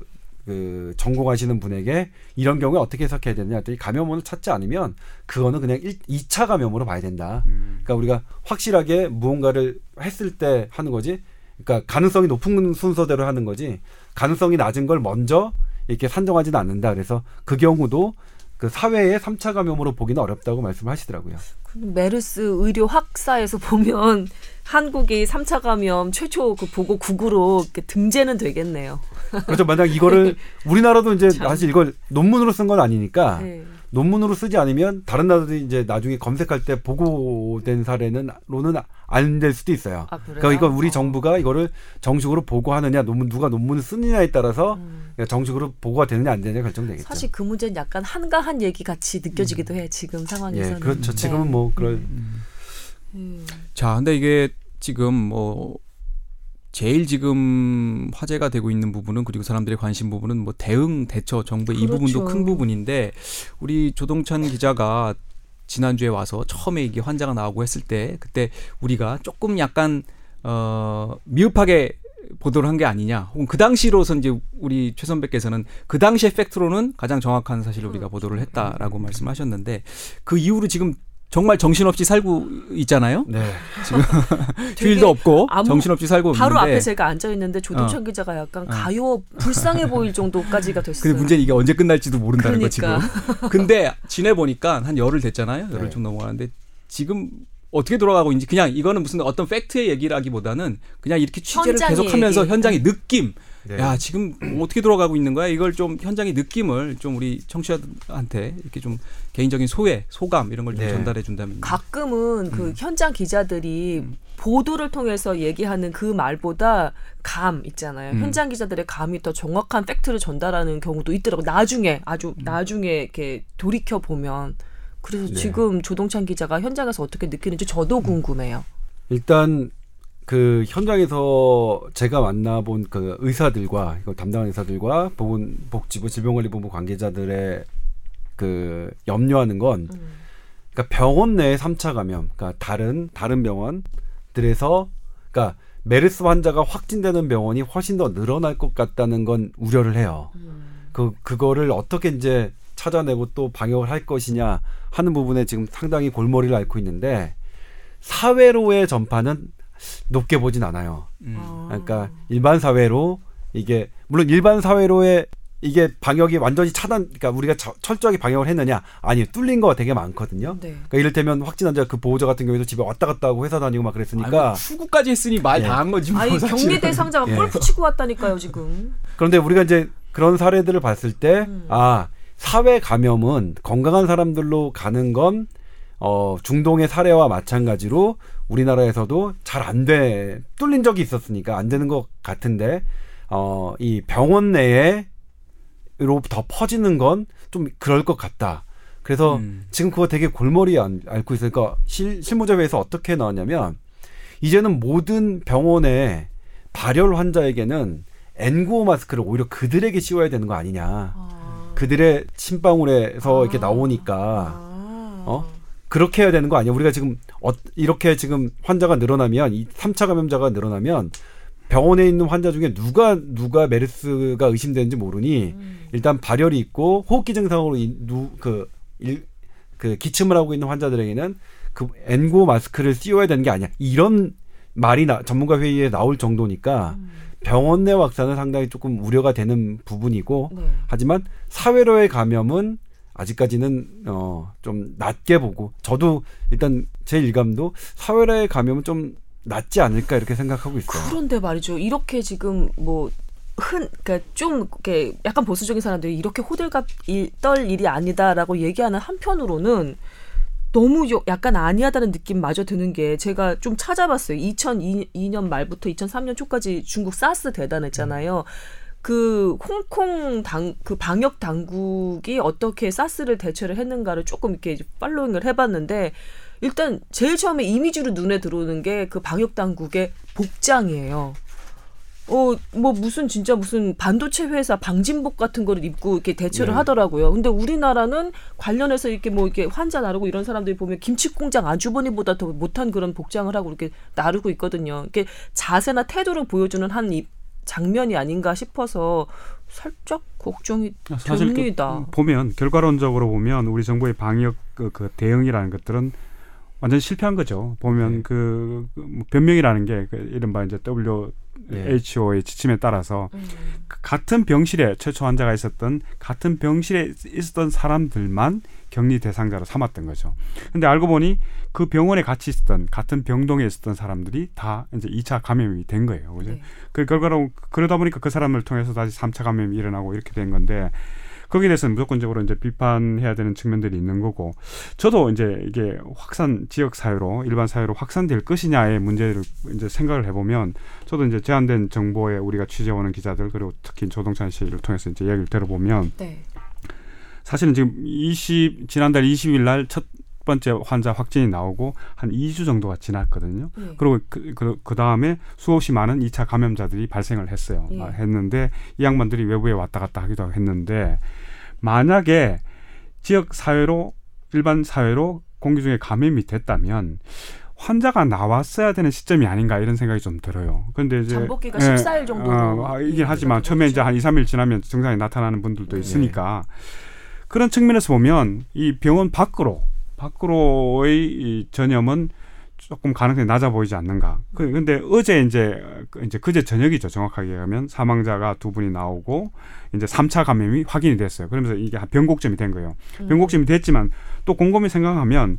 그 전공하시는 분에게 이런 경우에 어떻게 해석해야 되느냐 했더니 감염원을 찾지 않으면 그거는 그냥 1, 2차 감염으로 봐야 된다. 음. 그러니까 우리가 확실하게 무언가를 했을 때 하는 거지. 그러니까 가능성이 높은 순서대로 하는 거지. 가능성이 낮은 걸 먼저 이렇게 산정하지는 않는다. 그래서 그 경우도 그 사회의 3차 감염으로 보기는 어렵다고 말씀을 하시더라고요. 메르스 의료 학사에서 보면 한국이 3차 감염 최초 그 보고 국으로 등재는 되겠네요. 그렇죠. 만약 이거를 우리나라도 이제 참. 사실 이걸 논문으로 쓴 건 아니니까 네. 논문으로 쓰지 않으면 다른 나라들이 이제 나중에 검색할 때 보고된 사례는 로는 안 될 수도 있어요. 아? 그러니까 이건 우리 어. 정부가 이거를 정식으로 보고하느냐, 논문 누가 논문을 쓰느냐에 따라서 음. 정식으로 보고가 되느냐 안 되느냐 결정되겠죠. 사실 그 문제는 약간 한가한 얘기 같이 느껴지기도 해 지금 상황에서는. 예, 그렇죠. 네. 지금은 뭐 그럴 음. 자, 근데 이게 지금 뭐 제일 지금 화제가 되고 있는 부분은 그리고 사람들의 관심 부분은 뭐 대응 대처 정부 이 부분도 그렇죠. 큰 부분인데 우리 조동찬 기자가 지난주에 와서 처음에 이게 환자가 나오고 했을 때 그때 우리가 조금 약간 어 미흡하게 보도를 한 게 아니냐. 혹은 그 당시로서 이제 우리 최 선배께서는 그 당시의 팩트로는 가장 정확한 사실을 우리가 보도를 했다라고 말씀하셨는데 그 이후로 지금 정말 정신없이 살고 있잖아요. 네. 되게 휴일도 없고 아무- 정신없이 살고 바로 있는데 앞에 제가 앉아 있는데 조동찬 기자가 약간 어. 가요 불쌍해 보일 정도까지가 됐어요. 근데 문제는 이게 언제 끝날지도 모른다는 거 지금. 그러니까. 근데 지내 보니까 한 열흘 됐잖아요. 열흘 네. 좀 넘어가는데 지금 어떻게 돌아가고 있는지 그냥 이거는 무슨 어떤 팩트의 얘기라기보다는 그냥 이렇게 취재를 계속하면서 얘기. 현장의 느낌. 네. 야 지금 어떻게 돌아가고 있는 거야? 이걸 좀 현장의 느낌을 좀 우리 청취자한테 이렇게 좀 개인적인 소회, 소감 이런 걸좀 네. 전달해 준다면. 가끔은 음. 그 현장 기자들이 보도를 통해서 얘기하는 그 말보다 감 있잖아요. 음. 현장 기자들의 감이 더 정확한 팩트를 전달하는 경우도 있더라고. 요 나중에 아주 음. 나중에 이렇게 돌이켜 보면 그래서 네. 지금 조동찬 기자가 현장에서 어떻게 느끼는지 저도 궁금해요. 일단 그 현장에서 제가 만나본 그 의사들과 이걸 담당하는 의사들과 보건 복지부 질병관리본부 관계자들의 그 염려하는 건 음. 그러니까 병원 내 3차 감염, 그러니까 다른 다른 병원들에서 그러니까 메르스 환자가 확진되는 병원이 훨씬 더 늘어날 것 같다는 건 우려를 해요. 그 그거를 어떻게 이제 찾아내고 또 방역을 할 것이냐 하는 부분에 지금 상당히 골머리를 앓고 있는데 사회로의 전파는 높게 보진 않아요. 음. 아. 그러니까 일반 사회로 이게 물론 일반 사회로의 이게 방역이 완전히 차단, 그러니까 우리가 저- 철저하게 방역을 했느냐? 아니요, 뚫린 거가 되게 많거든요. 네. 그러니까 이를테면 확진 환자 그 보호자 같은 경우에도 집에 왔다 갔다 하고 회사 다니고 막 그랬으니까 아이고, 출구까지 했으니 말 예. 다한 거지. 뭐, 아니. 격리 대상자가 예. 골프 치고 왔다니까요 지금. 그런데 우리가 이제 그런 사례들을 봤을 때, 음. 아, 사회 감염은 건강한 사람들로 가는 건, 어, 중동의 사례와 마찬가지로 우리나라에서도 잘 안 돼, 뚫린 적이 있었으니까 안 되는 것 같은데, 어, 이 병원 내에, 로더 퍼지는 건 좀 그럴 것 같다. 그래서 음. 지금 그거 되게 골머리 안, 앓고 있어요. 그러니까 실, 실무자회에서 어떻게 나왔냐면, 이제는 모든 병원의 발열 환자에게는 N95 마스크를 오히려 그들에게 씌워야 되는 거 아니냐. 아. 그들의 침방울에서 이렇게 아. 나오니까 아. 어? 그렇게 해야 되는 거 아니야. 우리가 지금 어, 이렇게 지금 환자가 늘어나면 이 3차 감염자가 늘어나면 병원에 있는 환자 중에 누가 누가 메르스가 의심되는지 모르니 음. 일단 발열이 있고 호흡기 증상으로 누그 그 기침을 하고 있는 환자들에게는 그 N95 마스크를 씌워야 되는 게 아니야. 이런 말이 나, 전문가 회의에 나올 정도니까 음. 병원 내 확산은 상당히 조금 우려가 되는 부분이고 네. 하지만 사회로의 감염은 아직까지는 어 좀 낮게 보고 저도 일단 제 일감도 사회로의 감염은 좀 낮지 않을까 이렇게 생각하고 있어요. 그런데 말이죠. 이렇게 지금 뭐 흔, 그러니까 좀 이렇게 약간 보수적인 사람들이 이렇게 호들갑 일, 떨 일이 아니다라고 얘기하는 한편으로는 너무 요- 약간 아니하다는 느낌마저 드는 게 제가 좀 찾아봤어요. 2002년 말부터 2003년 초까지 중국 사스 대단했잖아요. 그 홍콩 당 그 방역 당국이 어떻게 사스를 대처를 했는가를 조금 이렇게 팔로잉을 해봤는데 일단 제일 처음에 이미지로 눈에 들어오는 게 그 방역 당국의 복장이에요. 어, 뭐 무슨 진짜 무슨 반도체 회사 방진복 같은 거를 입고 이렇게 대처를 네. 하더라고요. 근데 우리나라는 관련해서 이렇게 뭐 이렇게 환자 나르고 이런 사람들이 보면 김치 공장 아주버니보다 더 못한 그런 복장을 하고 이렇게 나르고 있거든요. 이렇게 자세나 태도를 보여주는 한이 장면이 아닌가 싶어서 살짝 걱정이 사실 그 됩니다. 보면 결과론적으로 보면 우리 정부의 방역 그, 그 대응이라는 것들은 완전 실패한 거죠. 보면 네. 그, 그뭐 변명이라는 게 그 이른바 이제 네. WHO의 지침에 따라서 음. 그 같은 병실에 최초 환자가 있었던 같은 병실에 있었던 사람들만 격리 대상자로 삼았던 거죠. 근데 알고 보니 그 병원에 같이 있었던 같은 병동에 있었던 사람들이 다 이제 2차 감염이 된 거예요. 그죠? 네. 그 결과로 그러다 보니까 그 사람을 통해서 다시 3차 감염이 일어나고 이렇게 된 건데 거기에 대해서는 무조건적으로 이제 비판해야 되는 측면들이 있는 거고 저도 이제 이게 확산 지역 사회로 일반 사회로 확산될 것이냐의 문제를 이제 생각을 해보면 저도 이제 제한된 정보에 우리가 취재오는 기자들 그리고 특히 조동찬 씨를 통해서 이제 이야기를 들어보면 네. 사실은 지금 20 지난달 20일 날 첫 번째 환자 확진이 나오고 한 2주 정도가 지났거든요. 네. 그리고 그, 그, 그 다음에 수없이 많은 2차 감염자들이 발생을 했어요. 예. 아, 했는데 이 양반들이 외부에 왔다 갔다 하기도 했는데 만약에 지역 사회로 일반 사회로 공기 중에 감염이 됐다면 환자가 나왔어야 되는 시점이 아닌가 이런 생각이 좀 들어요. 근데 이제 잠복기가 14일 정도로 어, 아, 이긴 예, 하지만 처음에 이제. 한 2, 3일 지나면 증상이 나타나는 분들도 네. 있으니까 그런 측면에서 보면 이 병원 밖으로 밖으로의 이 전염은 조금 가능성이 낮아 보이지 않는가. 그 근데 어제 이제 그 이제 그제 저녁이죠. 정확하게 하면 사망자가 두 분이 나오고 이제 3차 감염이 확인이 됐어요. 그러면서 이게 변곡점이 된 거예요. 변곡점이 됐지만 또 곰곰이 생각하면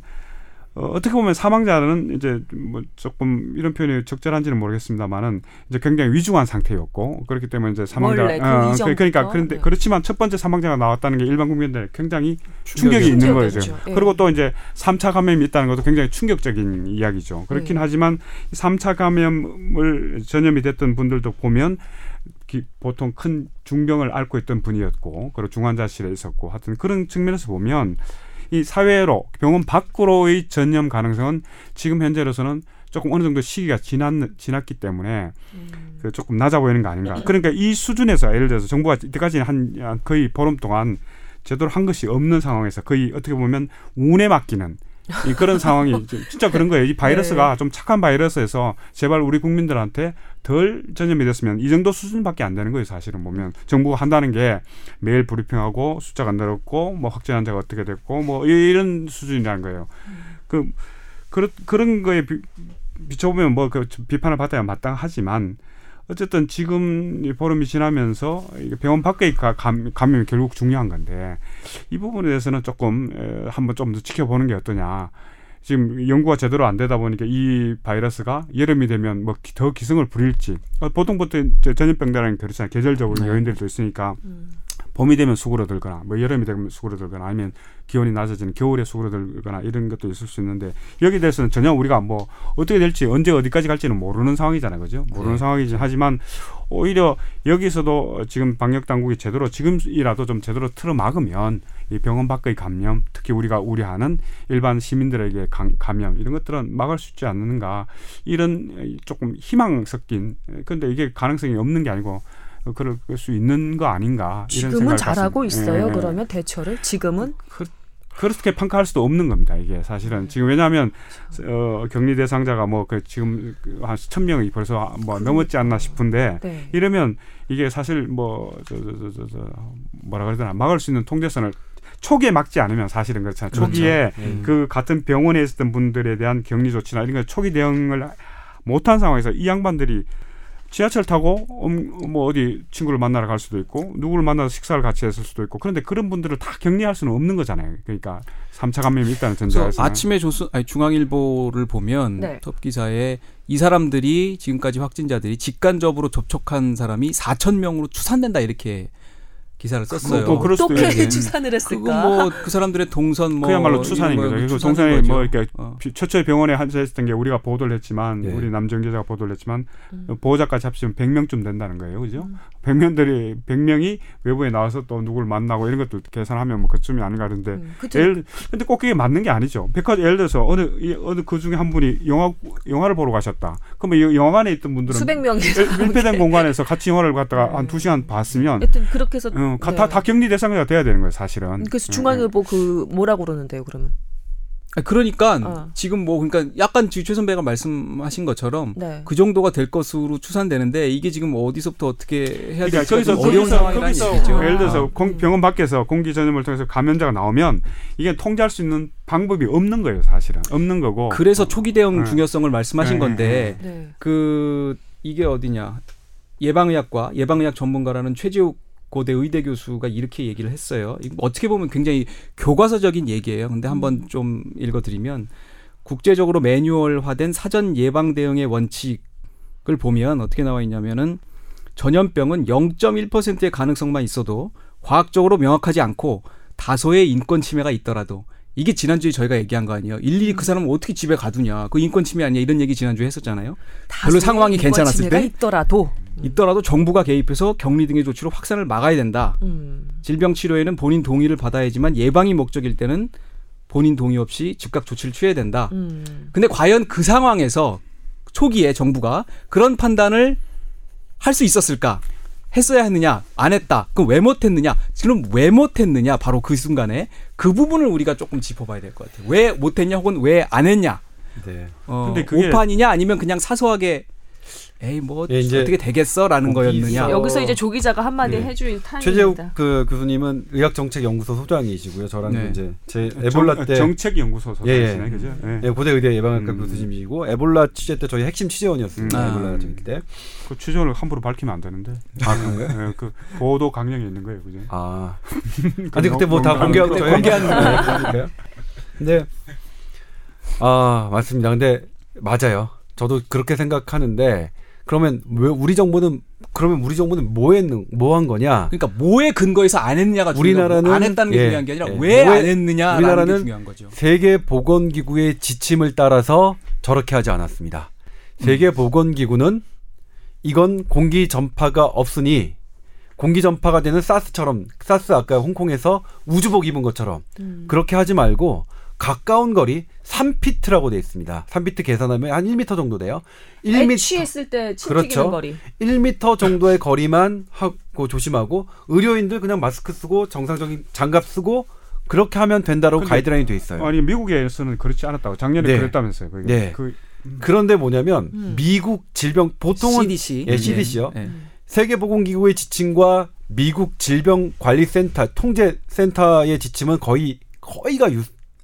어, 어떻게 보면 사망자는 이제 뭐 조금 이런 표현이 적절한지는 모르겠습니다만은 이제 굉장히 위중한 상태였고 그렇기 때문에 이제 사망자 원래 그 어, 이전부터? 그러니까 그런데 네. 그렇지만 첫 번째 사망자가 나왔다는 게 일반 국민들 굉장히 충격이 있는 충격이죠. 거죠. 예. 그리고 또 이제 3차 감염이 있다는 것도 굉장히 충격적인 이야기죠. 그렇긴 음. 하지만 3차 감염을 전염이 됐던 분들도 보면 기- 보통 큰 중병을 앓고 있던 분이었고 그리고 중환자실에 있었고 하여튼 그런 측면에서 보면 이 사회로 병원 밖으로의 전염 가능성은 지금 현재로서는 조금 어느 정도 시기가 지났, 지났기 때문에 그 조금 낮아 보이는 거 아닌가. 그러니까 이 수준에서 예를 들어서 정부가 이때까지 한, 한 거의 보름 동안 제대로 한 것이 없는 상황에서 거의 어떻게 보면 운에 맡기는 이 그런 상황이 지- 진짜 그런 거예요. 이 바이러스가 좀 착한 바이러스에서 제발 우리 국민들한테 덜 전염이 됐으면 이 정도 수준밖에 안 되는 거예요. 사실은 보면 정부가 한다는 게 매일 브리핑하고 숫자가 늘었고 뭐 확진 환자가 어떻게 됐고 뭐 이- 이런 수준이라는 거예요. 그 그런 그런 거에 비, 비춰보면 뭐 그 비판을 받아야 마땅하지만 어쨌든 지금 이 보름이 지나면서 병원 밖의 가- 감, 감염이 결국 중요한 건데 이 부분에 대해서는 조금 에, 한번 좀 더 지켜보는 게 어떠냐. 지금 연구가 제대로 안 되다 보니까 이 바이러스가 여름이 되면 뭐 더 기승을 부릴지 어, 보통 보통 저 전염병이라는 게 그렇잖아요 계절적으로 네. 요인들도 있으니까 음. 봄이 되면 수그러들거나 뭐 여름이 되면 수그러들거나 아니면 기온이 낮아지는 겨울에 수그러들거나 이런 것도 있을 수 있는데 여기에 대해서는 전혀 우리가 뭐 어떻게 될지 언제 어디까지 갈지는 모르는 상황이잖아요 그죠 모르는 네. 상황이지 하지만 오히려 여기서도 지금 방역 당국이 제대로 지금이라도 좀 제대로 틀어 막으면 이 병원 밖의 감염 특히 우리가 우려하는 일반 시민들에게 감- 감염 이런 것들은 막을 수 있지 않는가 이런 조금 희망 섞인 근데 이게 가능성이 없는 게 아니고 그럴 수 있는 거 아닌가 이런 지금은 잘하고. 있어요. 예. 그러면 대처를 지금은 그렇게 평가할 수도 없는 겁니다. 이게 사실은 지금 왜냐하면 어, 격리 대상자가 뭐 그 지금 한 수천 명이 벌써 뭐 넘었지 않나 싶은데 네. 이러면 이게 사실 뭐 저 저 저저저 뭐라 그러더나 막을 수 있는 통제선을 초기에 막지 않으면 사실은 그렇잖아요. 초기에 음. 그 같은 병원에 있었던 분들에 대한 격리 조치나 이런 거 초기 대응을 못한 상황에서 이 양반들이 지하철 타고 음, 뭐 어디 친구를 만나러 갈 수도 있고 누구를 만나서 식사를 같이 했을 수도 있고 그런데 그런 분들을 다 격리할 수는 없는 거잖아요. 그러니까 삼차 감염이 있다는 전제에서 아침에 조선 아니 중앙일보를 보면 네. 톱 기사에 이 사람들이 지금까지 확진자들이 직간접으로 접촉한 사람이 4천 명으로 추산된다 이렇게 기사를 썼어요. 또 그럴 수도 어떻게. 추산을 했을까? 그건 뭐그 사람들의 동선 뭐 그야말로 추산인 이런 거죠. 거 그리고 거죠. 뭐 이렇게 어. 비- 최초에 병원에 한주했던 게 우리가 보도를 했지만 네. 우리 남정 기자가 보도를 했지만 음. 보호자까지 합치면 100명쯤 된다는 거예요. 그죠? 음. 100명들이 100명이 외부에 나와서 또 누구를 만나고 이런 것도 계산하면 뭐 그쯤이 아닌가 그런데 음. 예를 근데 꼭 그게 맞는 게 아니죠. 백화점 예를 들어서 어느 이- 어느 그 중에 한 분이 영화 영화를 보러 가셨다. 그러면 이 영화관에 있던 분들은 수백 명이 일- 밀폐된 공간에서 같이 영화를 갖다가 네. 한두 시간 봤으면 하여튼 그렇게 해서 어, 가- 네. 다, 다 격리 대상자가 돼야 되는 거예요, 사실은. 그래서 예, 중앙일보 그 뭐라고 그러는데요, 그러면? 아니, 그러니까 어. 지금 뭐 그러니까 약간 지금 최 선배가 말씀하신 것처럼 네. 그 정도가 될 것으로 추산되는데 이게 지금 어디서부터 어떻게 해야 그러니까 될지 거기서 어려운 거기서, 상황이라는 거기서 얘기죠. 예를 들어서 아. 공- 병원 밖에서 공기 전염을 통해서 감염자가 나오면 이게 통제할 수 있는 방법이 없는 거예요, 사실은. 없는 거고. 그래서 초기 대응 네. 중요성을 말씀하신 네, 건데 네. 그 이게 어디냐 예방의학과 예방의학 전문가라는 최지욱 고대 의대 교수가 이렇게 얘기를 했어요. 어떻게 보면 굉장히 교과서적인 얘기예요. 근데 한번 좀 읽어드리면 국제적으로 매뉴얼화된 사전 예방 대응의 원칙을 보면 어떻게 나와 있냐면은 전염병은 0.1%의 가능성만 있어도 과학적으로 명확하지 않고 다소의 인권 침해가 있더라도 이게 지난주에 저희가 얘기한 거 아니에요. 일일이 그 사람을 어떻게 집에 가두냐. 그 인권 침해 아니야. 이런 얘기 지난주에 했었잖아요. 별로 상황이 괜찮았을 때? 있더라도 있더라도 정부가 개입해서 격리 등의 조치로 확산을 막아야 된다. 음. 질병 치료에는 본인 동의를 받아야지만 예방이 목적일 때는 본인 동의 없이 즉각 조치를 취해야 된다. 음. 근데 과연 그 상황에서 초기에 정부가 그런 판단을 할 수 있었을까? 했어야 했느냐? 안 했다. 그럼 왜 못했느냐? 지금 왜 못했느냐? 바로 그 순간에 그 부분을 우리가 조금 짚어봐야 될 것 같아요. 왜 못했냐? 혹은 왜 안 했냐? 네. 어, 근데 그게- 오판이냐? 아니면 그냥 사소하게 에이 뭐 예, 이제 어떻게 되겠어라는 거였느냐. 여기서 이제 조 기자가 한마디 네. 해줄 최재욱 타임입니다. 그 교수님은 의학정책연구소 소장이시고요. 저랑 네. 이제 제 에볼라 정, 때 정책연구소 예, 예. 소장이시네, 그죠? 예. 예, 고대의대 예방학과 음. 교수님이시고 에볼라 취재 때 저희 핵심 취재원이었습니다. 음. 에볼라 아. 저기 때. 그 추정을 함부로 밝히면 안 되는데. 아, 그런가요? 예, 그 보도 강령이 있는 거예요, 그죠? 아. 근데 그때 뭐 다 공개하고 공개하는 거예요. 근데 아 맞습니다. 근데 맞아요. 저도 그렇게 생각하는데 그러면 왜 우리 정부는 그러면 우리 정부는 뭐 했는 뭐 한 거냐? 그러니까 뭐에 근거해서 안 했느냐가 중요한 우리나라는- 안 했다는 게 예, 중요한 게 아니라 예. 왜 뭐에- 안 했느냐라는 게 우리나라는 중요한 거죠. 세계 보건 기구의 지침을 따라서 저렇게 하지 않았습니다. 세계 보건 기구는 이건 공기 전파가 없으니 공기 전파가 되는 사스처럼 사스 아까 홍콩에서 우주복 입은 것처럼 음. 그렇게 하지 말고 가까운 거리 3피트라고 돼 있습니다. 3피트 계산하면 한 1m 정도 돼요. 1m 취했을 때침 그렇죠. 거리. 1m 정도의 거리만 하고 조심하고 의료인들 그냥 마스크 쓰고 정상적인 장갑 쓰고 그렇게 하면 된다라고 근데- 가이드라인이 돼 있어요. 아니 미국에서는 그렇지 않았다고 작년에 네. 그랬다면서요. 그게. 네. 그 그런데 뭐냐면 음. 미국 질병 보통은 CDC. 예, CDC요. 예. 세계보건기구의 지침과 미국 질병관리센터 통제센터의 지침은 거의 거의가 유,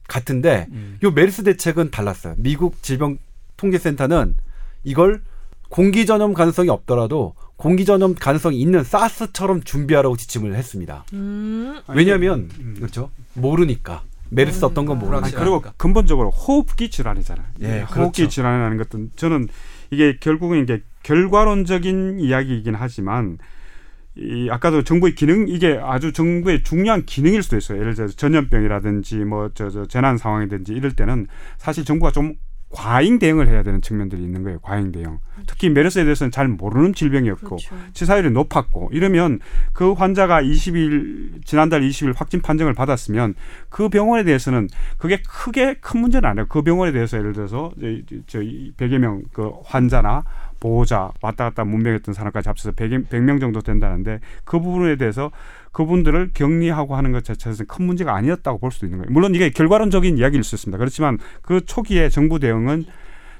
같은데 음. 요 메르스 대책은 달랐어요. 미국 질병 통제센터는 이걸 공기 전염 가능성이 없더라도 공기 전염 가능성이 있는 사스처럼 준비하라고 지침을 했습니다. 음. 아니, 왜냐하면 음. 그렇죠 모르니까 메르스 어떤 건 아니, 모르니까. 그렇죠. 그리고 근본적으로 호흡기 질환이잖아요. 예, 호흡기 그렇죠. 질환이라는 것은 저는 이게 결국은 이게 결과론적인 이야기이긴 하지만 이 아까도 정부의 기능 이게 아주 정부의 중요한 기능일 수도 있어요. 예를 들어서 전염병이라든지 뭐저 저 재난 상황이든지 이럴 때는 사실 정부가 좀 과잉 대응을 해야 되는 측면들이 있는 거예요. 과잉 대응. 특히 메르스에 대해서는 잘 모르는 질병이었고 그렇죠. 치사율이 높았고 이러면 그 환자가 20일 지난달 20일 확진 판정을 받았으면 그 병원에 대해서는 그게 크게 큰 문제는 아니에요. 그 병원에 대해서 예를 들어서 저 100여 명 그 환자나 보호자 왔다 갔다 문명했던 사람까지 합쳐서 100, 100명 정도 된다는데 그 부분에 대해서 그분들을 격리하고 하는 것 자체에서는 큰 문제가 아니었다고 볼 수도 있는 거예요. 물론 이게 결과론적인 이야기일 수 있습니다. 그렇지만 그 초기에 정부 대응은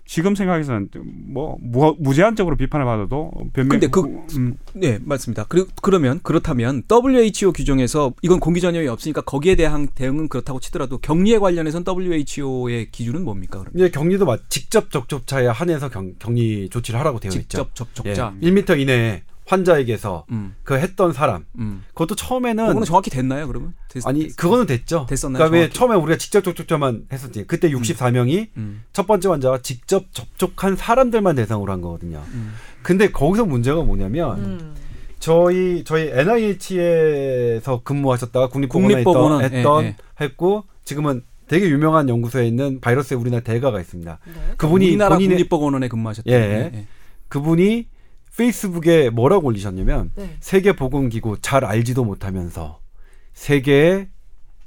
지금 생각해서는 뭐 무, 무제한적으로 비판을 받아도 변명. 근데 그- 음, 네, 맞습니다. 그리고 그러면 그렇다면 WHO 규정에서 이건 공기 전염이 없으니까 거기에 대한 대응은 그렇다고 치더라도 격리에 관련해서는 WHO의 기준은 뭡니까? 그럼 이제 격리도 마- 직접 접촉자에 한해서 경, 격리 조치를 하라고 되어 있죠. 직접 접촉자. 예, 1m 이내에 환자에게서 음, 그 했던 사람 음. 그것도 처음에는 그거는 정확히 됐나요? 그러면 됐, 아니 그거는 됐죠. 됐었나요? 그러니까 왜? 처음에 우리가 직접 접촉자만 했었지. 그때 64명이 음, 첫 번째 환자가 직접 접촉한 사람들만 대상으로 한 거거든요. 음. 근데 거기서 문제가 뭐냐면 음. 저희 저희 NIH에서 근무하셨다가 국립보건원, 했던, 했던 예, 했고 지금은 되게 유명한 연구소에 있는 바이러스의 우리나라 대가가 있습니다. 네. 그분이 우리나라 본인의 국립보건원에 근무하셨던 예, 예. 그분이 페이스북에 뭐라고 올리셨냐면 네. 세계보건기구 잘 알지도 못하면서 세계에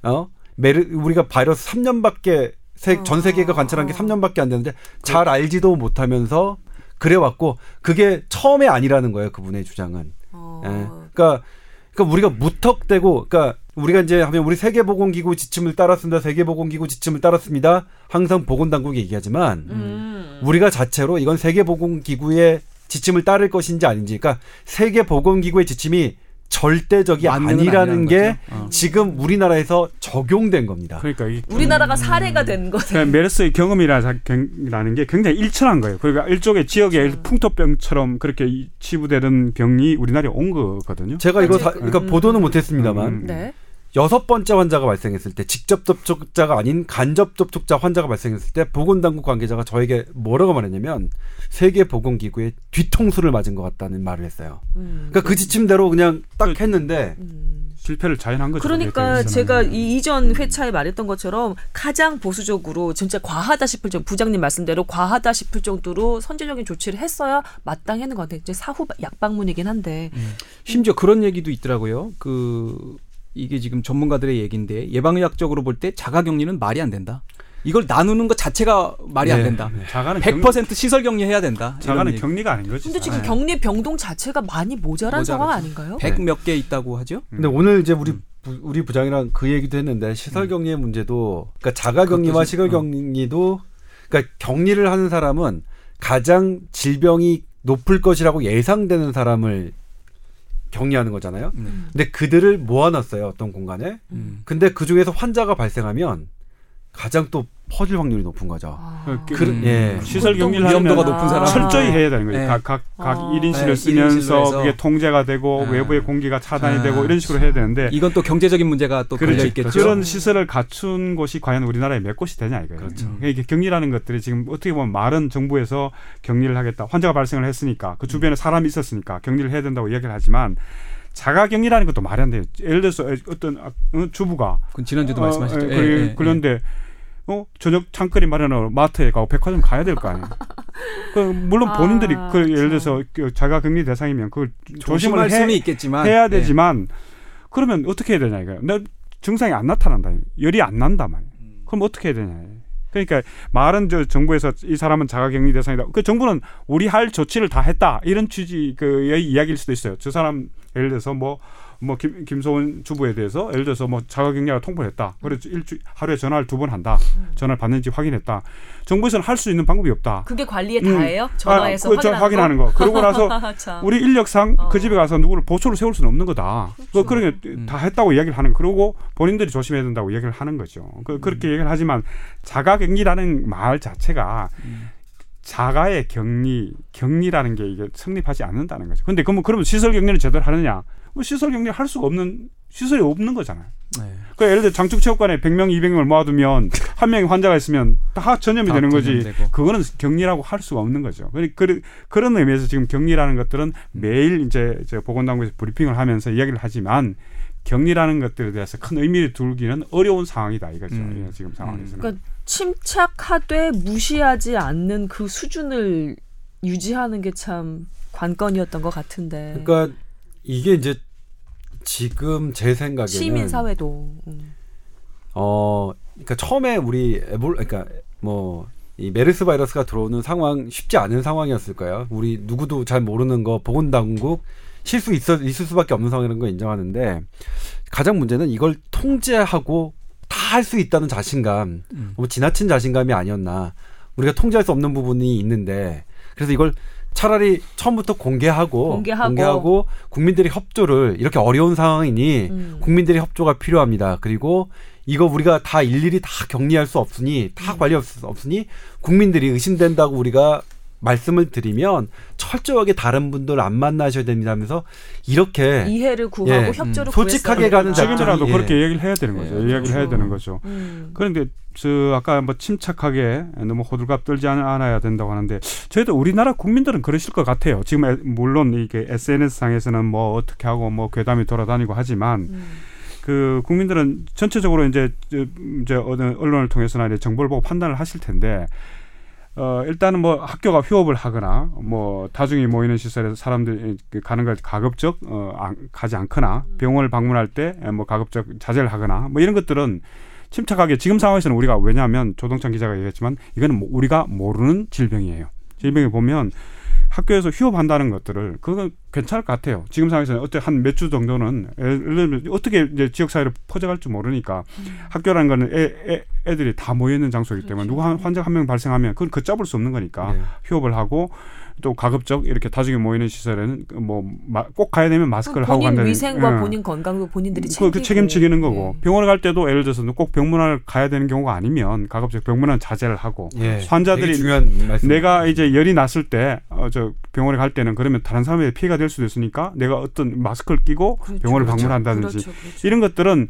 어 메르 우리가 바이러스 3년밖에 세, 전 세계가 관찰한 게 어. 3년밖에 안 되는데 잘 알지도 못하면서 그래 왔고 그게 처음에 아니라는 거예요 그분의 주장은. 어. 예. 그러니까 그러니까 우리가 무턱대고 그러니까 우리가 이제 하면 우리 세계보건기구 지침을 따랐습니다. 세계보건기구 지침을 따랐습니다. 항상 보건당국이 얘기하지만 음. 우리가 자체로 이건 세계보건기구의 지침을 따를 것인지 아닌지, 그러니까 세계 보건기구의 지침이 절대적이 아니라는 아니라는 게. 어. 지금 우리나라에서 적용된 겁니다. 그러니까 이 우리나라가 사례가 된 거죠. 그러니까 메르스의 경험이라는 게 굉장히 일천한 거예요. 그러니까 일종의 지역의 그렇죠. 풍토병처럼 그렇게 이- 치부되는 병이 우리나라에 온 거거든요. 제가 이거 다, 그러니까 음. 보도는 못했습니다만 음. 네. 여섯 번째 환자가 발생했을 때 직접 접촉자가 아닌 간접 접촉자 환자가 발생했을 때 보건당국 관계자가 저에게 뭐라고 말했냐면 세계 보건기구의 뒤통수를 맞은 것 같다는 말을 했어요. 음. 그러니까 그 지침대로 그냥 딱 그- 했는데 음. 실패를 자연한 거죠. 그러니까 제가. 이 이전 회차에 말했던 것처럼 가장 보수적으로 진짜 과하다 싶을 정도 부장님 말씀대로 과하다 싶을 정도로 선제적인 조치를 했어야 마땅했는 것 같아요. 이제 사후 약방문이긴 한데. 심지어 그런 얘기도 있더라고요. 그 이게 지금 전문가들의 얘기인데 예방의학적으로 볼 때 자가격리는 말이 안 된다. 이걸 나누는 것 자체가 말이 안 네. 된다. 자가는 경, 100% 시설 격리해야 된다. 자가는. 격리가 아닌 거지. 근데 지금 자가. 격리 병동 자체가 많이 모자란 모자라죠. 상황 아닌가요? 100 몇 개 있다고 하죠. 근데 오늘 이제 우리 음. 부, 우리 부장이랑 그 얘기도 했는데 시설 격리의 문제도 그러니까 자가 격리와 시설 좀- 어. 격리도 그러니까 격리를 하는 사람은 가장 질병이 높을 것이라고 예상되는 사람을 격리하는 거잖아요. 네. 근데 그들을 모아놨어요 어떤 공간에. 음. 근데 그 중에서 환자가 발생하면 가장 또 퍼질 확률이 높은 거죠. 아. 그- 그, 음. 예. 시설 그것도 격리를 위험도가 하면 높은 사람. 철저히 해야 되는 거죠. 네. 각, 각, 각 아. 1인실을 네, 쓰면서. 그게 통제가 되고 아. 외부의 공기가 차단이 아. 되고 이런 식으로 해야 되는데 이건 또 경제적인 문제가 또 걸려 그렇지. 있겠죠. 그런 시설을 갖춘 곳이 과연 우리나라에 몇 곳이 되냐 이거예요. 그렇죠. 그러니까 이게 격리라는 것들이 지금 어떻게 보면 말은 정부에서 격리를 하겠다. 환자가 발생을 했으니까 그 주변에 사람이 있었으니까 격리를 해야 된다고 이야기를 하지만 자가 격리라는 것도 말이 안 돼요. 예를 들어서 어떤 아, 어, 주부가 그건 지난주도 어, 말씀하셨죠. 예, 예, 그래, 예, 그런데 어 저녁 창거리 마련하러 마트에 가고 백화점 가야 될 거 아니에요. 그 물론 아, 본인들이 그 예를 참. 들어서 그 자가 격리 대상이면 그걸 예. 조심을 해, 수는 있겠지만 해야 예. 되지만 그러면 어떻게 해야 되냐 이거예요. 내 증상이 안 나타난다. 열이 안 난다 말이에요. 음. 그럼 어떻게 해야 되냐. 그러니까 말은 저 정부에서 이 사람은 자가격리 대상이다. 그 정부는 우리 할 조치를 다 했다 이런 취지 그의 이야기일 수도 있어요. 저 사람 예를 들어서 뭐 뭐 김소은 주부에 대해서 예를 들어서 뭐 자가격리가 통보를 했다. 그래서 일주 하루에 전화를 두 번 한다. 전화를 받는지 확인했다. 정부에서는 할 수 있는 방법이 없다. 그게 관리에 음. 다예요? 전화해서 아, 그, 저 확인하는, 확인하는 거. 그러고 나서 거? 참. 우리 인력상 어. 그 집에 가서 누구를 보초를 세울 수는 없는 거다. 그 그러니까 음. 다 했다고 이야기를 하는 거. 그러고 본인들이 조심해야 된다고 이야기를 하는 거죠. 그, 그렇게 음. 얘기를 하지만 자가격리라는 말 자체가 음. 자가의 격리, 격리라는 게 이게 성립하지 않는다는 거죠. 근데 그러면 그러면 시설 격리를 제대로 하느냐? 뭐 시설 격리 할 수가 없는 시설이 없는 거잖아요. 네. 그 예를 들어 장축체육관에 100명, 200명을 모아두면 한 명이 환자가 있으면 다 전염이 다 되는 거지. 전염되고. 그거는 격리라고 할 수가 없는 거죠. 그러- 그런 그런 의미에서 지금 격리라는 것들은 매일 이제 이제 보건당국에서 브리핑을 하면서 이야기를 하지만 격리라는 것들에 대해서 큰 의미를 두기는 어려운 상황이다 이거죠. 음. 예, 지금 상황에서는. 그러니까 침착하되 무시하지 않는 그 수준을 유지하는 게 참 관건이었던 것 같은데. 그러니까 이게 이제 지금 제 생각에는 시민 사회도 음. 어 그러니까 처음에 우리 에볼 그러니까 뭐 이 메르스 바이러스가 들어오는 상황 쉽지 않은 상황이었을 거예요. 우리 누구도 잘 모르는 거 보건당국 실수 있어 있을 수밖에 없는 상황이라는 거 인정하는데 가장 문제는 이걸 통제하고 다 할 수 있다는 자신감, 음. 너무 지나친 자신감이 아니었나. 우리가 통제할 수 없는 부분이 있는데 그래서 이걸 차라리 처음부터 공개하고 공개하고. 국민들의 협조를 이렇게 어려운 상황이니 음. 국민들의 협조가 필요합니다. 그리고 이거 우리가 다 일일이 다 격리할 수 없으니 다 관리할 수 없으니 국민들이 의심된다고 우리가 말씀을 드리면 철저하게 다른 분들 안 만나셔야 됩니다 하면서 이렇게 이해를 구하고 예. 협조를 음. 솔직하게 가는. 지금이라도 예. 그렇게 얘기를 해야 되는 거죠. 예, 이야기를 해야 그렇죠. 되는 거죠. 음. 그런데 저 아까 뭐 침착하게 너무 호들갑 떨지 않- 않아야 된다고 하는데 저희도 우리나라 국민들은 그러실 것 같아요. 지금 에- 물론 이게 SNS 상에서는 뭐 어떻게 하고 뭐 괴담이 돌아다니고 하지만 음. 그 국민들은 전체적으로 이제 저- 이제 어느 언론을 통해서나 이제 정보를 보고 판단을 하실 텐데 어 일단은 뭐 학교가 휴업을 하거나 뭐 다중이 모이는 시설에서 사람들이 그 가는 걸 가급적 어 안, 가지 않거나 병원을 방문할 때 뭐 가급적 자제를 하거나 뭐 이런 것들은 침착하게 지금 상황에서는 우리가 왜냐하면 조동찬 기자가 얘기했지만 이거는 뭐 우리가 모르는 질병이에요. 질병에 보면 학교에서 휴업한다는 것들을 그건 괜찮을 것 같아요. 지금 상황에서는 어때 한 몇 주 정도는 예를 들면 어떻게 이제 지역 사회로 퍼져갈지 모르니까 학교라는 거는 애, 애, 들이 다 모여 있는 장소이기 때문에 누구 한 환자 한 명 발생하면 그건 걷잡을 수 없는 거니까 네. 휴업을 하고 또 가급적 이렇게 다중이 모이는 시설에는 뭐 꼭 가야 되면 마스크를 하고 본인 간다는 위생과 예. 본인 건강도 본인들이 그, 그 책임지기는 거고 예. 병원에 갈 때도 예를 들어서 꼭 병문안을 가야 되는 경우가 아니면 가급적 병문안 자제를 하고 예, 환자들이 되게 중요한 말씀. 내가 이제 열이 났을 때, 어, 저 병원에 갈 때는 그러면 다른 사람에게 피해가 될 수도 있으니까 내가 어떤 마스크를 끼고 그렇죠. 병원을 그렇죠. 방문한다든지 그렇죠. 그렇죠. 이런 것들은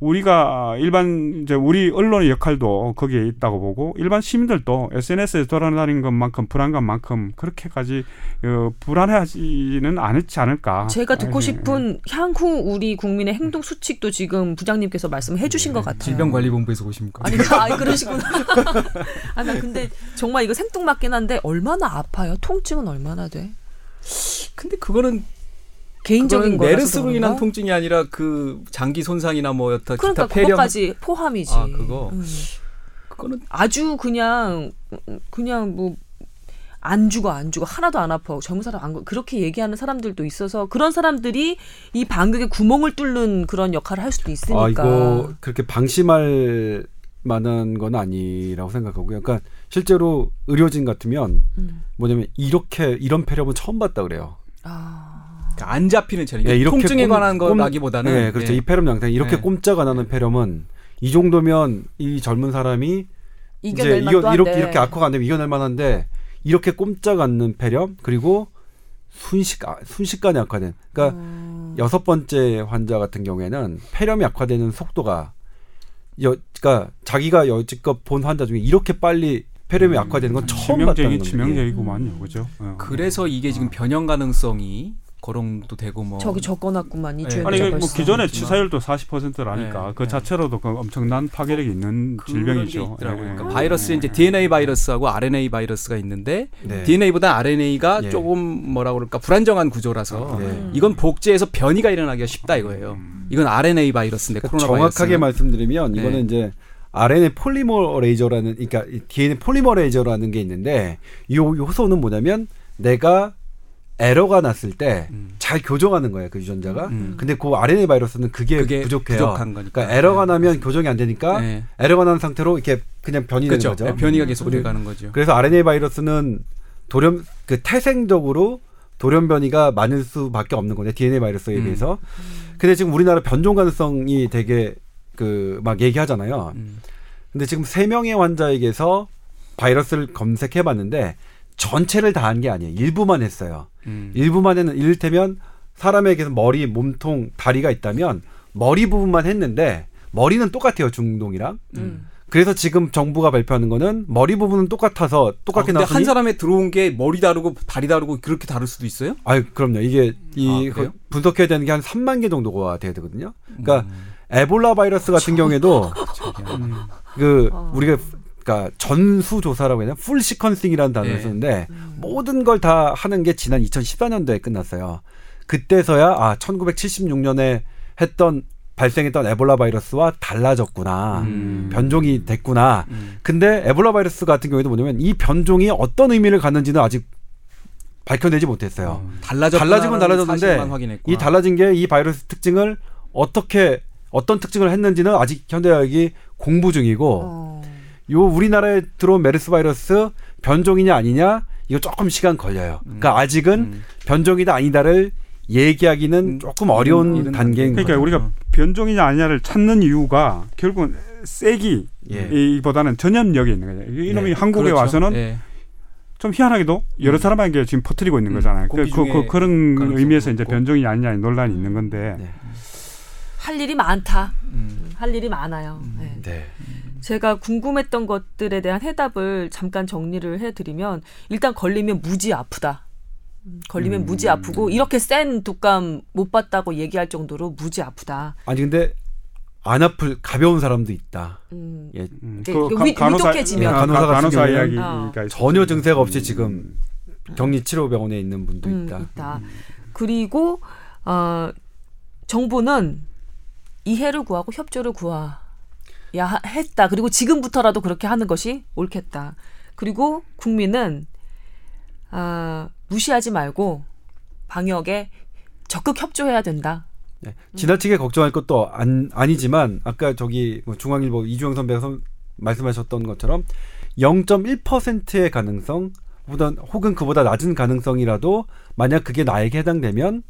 우리가 일반 이제 우리 언론의 역할도 거기에 있다고 보고 일반 시민들도 SNS에 돌아다니는 것만큼 불안감만큼 그렇게까지 어, 불안해하지는 않지 않을까. 제가 듣고 예, 싶은 향후 우리 국민의 행동 수칙도 지금 부장님께서 말씀해 주신 것 같아요. 질병관리본부에서 오십니까? 아니, 그- 아니 그러시구나. 아, 나 근데 정말 이거 생뚱맞긴 한데 얼마나 아파요? 통증은 얼마나 돼? 근데 그거는 개인적인 거라서 메르스로 인한? 통증이 아니라 그 장기 손상이나 뭐 여타 그러니까 기타 폐렴 그것까지 포함이지. 아, 그거? 음. 그거는 아주 그냥 그냥 뭐 안 죽어 안 죽어 하나도 안 아파 젊은 사람 안 거- 그렇게 얘기하는 사람들도 있어서 그런 사람들이 이 방역에 구멍을 뚫는 그런 역할을 할 수도 있으니까. 아 이거 그렇게 방심할 만한 건 아니라고 생각하고요. 그러니까 실제로 의료진 같으면 음. 뭐냐면 이렇게 이런 폐렴은 처음 봤다 그래요. 아. 그러니까 안 잡히는 체력. 예, 이렇게 통증에 꼼- 관한 꼼- 거라기보다는 네, 그렇죠. 예. 이 폐렴 양상 이렇게 네. 꼼짝 안 하는 폐렴은 이 정도면 이 젊은 사람이 이겨낼 이제 이거 이렇게. 이렇게 악화가 안 되면 이겨낼 만한데 이렇게 꼼짝 않는 폐렴 그리고 순식 아, 순식간에 악화된. 그러니까 음. 여섯 번째 환자 같은 경우에는 폐렴이 악화되는 속도가 여, 그러니까 자기가 여지껏 본 환자 중에 이렇게 빨리 폐렴이 악화되는 건 처음 봤다는 겁니다. 치명적이구만요, 그죠? 어. 그래서 이게 지금 변형 가능성이 거론도 되고 뭐 저기 적어놨구만 이 네. 주에 아니 이게 뭐. 기존에 그렇지만. 치사율도 40%라니까 네, 그 네. 자체로도 그 엄청난 파괴력이 있는 게 질병이죠. 예, 그러니까 예. 바이러스 이제 DNA 바이러스하고 RNA 바이러스가 있는데 네. DNA보다 RNA가 예. 조금 뭐라 그럴까 불안정한 구조라서 네. 이건 복제해서 변이가 일어나기가 쉽다 이거예요. 이건 RNA 바이러스인데 그러니까 코로나 정확하게 바이러스는. 말씀드리면 네. 이거는 이제 RNA polymerase라는 그러니까 이 DNA polymerase라는 게 있는데 이 효소는 뭐냐면 내가 에러가 났을 때 음. 잘 교정하는 거예요 그 유전자가. 음. 근데 그 RNA 바이러스는 그게, 그게 부족해요. 부족한 거니까. 그러니까 에러가 나면 교정이 안 되니까 네. 에러가 난 상태로 이렇게 그냥 변이 그렇죠. 되는 거죠. 변이가 계속 우리- 돼가는 거죠. 그래서 RNA 바이러스는 돌연 그 태생적으로 돌연 변이가 많을 수밖에 없는 거네 DNA 바이러스에 음. 비해서. 근데 지금 우리나라 변종 가능성이 되게 그 막 얘기하잖아요. 음. 근데 지금 세 명의 환자에게서 바이러스를 검색해 봤는데 전체를 다 한 게 아니에요. 일부만 했어요. 음. 일부만 했는 이를테면 사람에게서 머리, 몸통, 다리가 있다면 머리 부분만 했는데 머리는 똑같아요 중동이랑. 음. 그래서 지금 정부가 발표하는 거는 머리 부분은 똑같아서 아, 똑같게 근데 나왔으니 한 사람에 들어온 게 머리 다르고 다리 다르고 그렇게 다를 수도 있어요? 아유, 그럼요. 이게 이 아, 그래요? 분석해야 되는 게 한 3만 개 정도가 돼야 되거든요. 그러니까 음. 에볼라 바이러스 같은 경우에도 음. 그 어. 우리가 그러니까 전수 조사라고 해야 되나? full sequencing이라는 단어를 네. 쓰는데 모든 걸 다 하는 게 지난 2014년도에 끝났어요. 그때서야 아 1976년에 했던 발생했던 에볼라 바이러스와 달라졌구나. 음. 변종이 됐구나. 음. 근데 에볼라 바이러스 같은 경우에도 뭐냐면 이 변종이 어떤 의미를 갖는지는 아직 밝혀내지 못했어요. 달라졌 달라진 건 달라졌는데. 이 달라진 게 이 바이러스 특징을 어떻게 어떤 특징을 했는지는 아직 현대의학이 공부 중이고 어. 요 우리나라에 들어온 메르스 바이러스 변종이냐 아니냐 이거 조금 시간 걸려요. 그러니까 아직은 음. 변종이다 아니다를 얘기하기는 음, 조금 어려운 이런 단계인 그러니까 거죠. 우리가 변종이냐 아니냐를 찾는 이유가 결국은 세기 예. 이보다는 전염력이 있는 거죠. 이놈이 네. 한국에 그렇죠. 와서는 예. 좀 희한하게도 여러 음. 사람에게 지금 퍼뜨리고 있는 음, 거잖아요. 그, 그, 그, 그런 가능성도 의미에서 이제 있고. 변종이 아니냐 논란이 있는 건데 네. 할 일이 많다. 음. 할 일이 많아요. 네. 네. 제가 궁금했던 것들에 대한 해답을 잠깐 정리를 해드리면 일단 걸리면 무지 아프다. 음, 걸리면 무지 아프고 이렇게 센 독감 못 봤다고 얘기할 정도로 무지 아프다. 아니 근데 안 아플 가벼운 사람도 있다. 음, 예. 음, 그 위- 위독해지면. 아, 간호사 가- 같은 간호사 경우에는 이야기가 있었죠. 전혀 증세가 없이 지금 격리치료병원에 있는 분도 음, 있다. 있다. 그리고 어, 정부는 이해를 구하고 협조를 구하. 야 하- 했다. 그리고 지금부터라도 그렇게 하는 것이 옳겠다. 그리고 국민은 아, 무시하지 말고 방역에 적극 협조해야 된다. 네. 지나치게 걱정할 것도 안, 아니지만 아까 저기 뭐 중앙일보 이주영 선배가 선- 말씀하셨던 것처럼 0.1%의 가능성 보다 혹은 그보다 낮은 가능성이라도 만약 그게 나에게 해당되면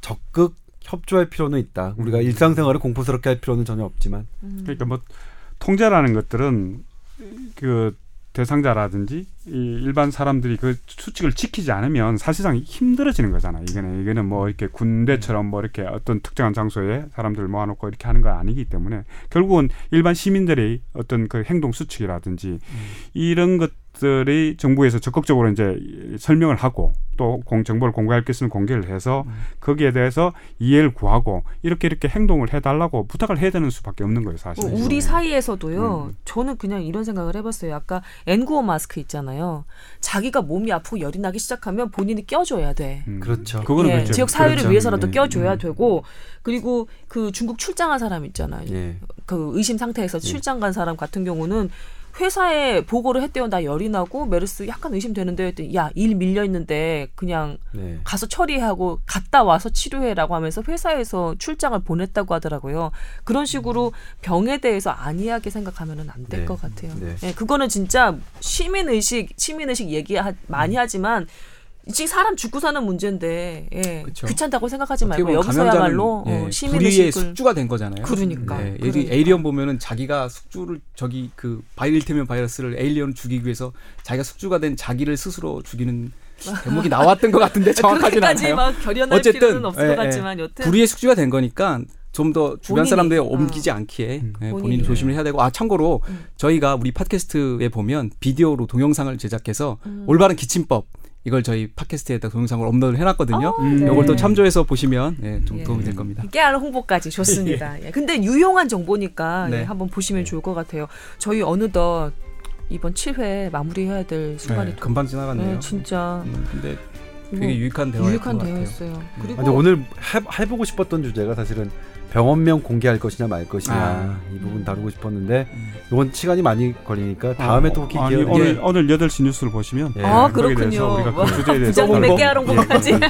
적극 협조할 필요는 있다. 우리가 일상생활을 공포스럽게 할 필요는 전혀 없지만 그러니까 뭐 통제라는 것들은 그 대상자라든지 이 일반 사람들이 그 수칙을 지키지 않으면 사실상 힘들어지는 거잖아요. 이거는 이거는 뭐 이렇게 군대처럼 뭐 이렇게 어떤 특정한 장소에 사람들을 모아놓고 이렇게 하는 거 아니기 때문에 결국은 일반 시민들의 어떤 그 행동 수칙이라든지 이런 것 들이 정부에서 적극적으로 이제 설명을 하고 또 공, 정보를 공개할 게 있으면 공개를 해서 거기에 대해서 이해를 구하고 이렇게 이렇게 행동을 해달라고 부탁을 해야 되는 수밖에 없는 거예요, 사실. 뭐 우리 사이에서도요. 음. 저는 그냥 이런 생각을 해봤어요. 아까 N95 마스크 있잖아요. 자기가 몸이 아프고 열이 나기 시작하면 본인이 껴줘야 돼. 음. 그렇죠. 그거는 예, 그렇죠. 지역 사회를 그렇죠. 위해서라도 네. 껴줘야 음. 되고 그리고 그 중국 출장한 사람 있잖아요. 예. 그 의심 상태에서 출장 간 사람 같은 경우는 회사에 보고를 했대요. 나 열이 나고 메르스 약간 의심되는데 했더니 야, 일 밀려 있는데 그냥 네. 가서 처리하고 갔다 와서 치료해라고 하면서 회사에서 출장을 보냈다고 하더라고요. 그런 식으로 병에 대해서 안이하게 생각하면은 안될 네. 것 같아요. 네. 예, 그거는 진짜 시민 의식, 시민 의식 얘기 많이 하지만 지금 사람 죽고 사는 문제인데 예, 그쵸. 귀찮다고 생각하지 말고 여기서야말로 어, 예, 시민 불의의 의식을 숙주가 된 거잖아요. 그러니까, 예, 그러니까. 에이- 에이리언 보면은 자기가 숙주를 저기 그 바이일테면 바이러스를 에일리언 죽이기 위해서 자기가 숙주가 된 자기를 스스로 죽이는 대목이 나왔던 것 같은데 정확하지는 그렇게까지 않아요. 막 결연할 어쨌든, 필요는 없을 예, 것 예. 같지만 여튼 불의의 숙주가 된 거니까 좀더 주변 본인이, 사람들이 어. 옮기지 않기에 음. 예, 본인이. 본인이 조심을 해야 되고 아 참고로 음. 저희가 우리 팟캐스트에 보면 비디오로 동영상을 제작해서 음. 올바른 기침법 이걸 저희 팟캐스트에다 동영상을 업로드를 해놨거든요. 어, 음. 네. 이걸 또 참조해서 보시면 예, 좀 예. 도움이 될 겁니다. 깨알 홍보까지 좋습니다. 예. 근데 유용한 정보니까 네. 예, 한번 보시면 좋을 것 같아요. 저희 어느덧 이번 7회 마무리해야 될 순간이 네, 금방 지나갔네요. 네, 진짜 음, 근데 되게 유익한 대화였던 유익한 것 같아요. 대화였어요. 그리고 근데 오늘 해, 해보고 싶었던 주제가 사실은 병원명 공개할 것이냐 말 것이냐 아. 이 부분 다루고 싶었는데 음. 이건 시간이 많이 걸리니까 다음에 또 어, 아니, 기회가 오늘 오늘 8시 뉴스를 보시면 예. 아 그렇군요. 우리가 뭐, 그 주제에 대해서 깨알 홍보까지 예.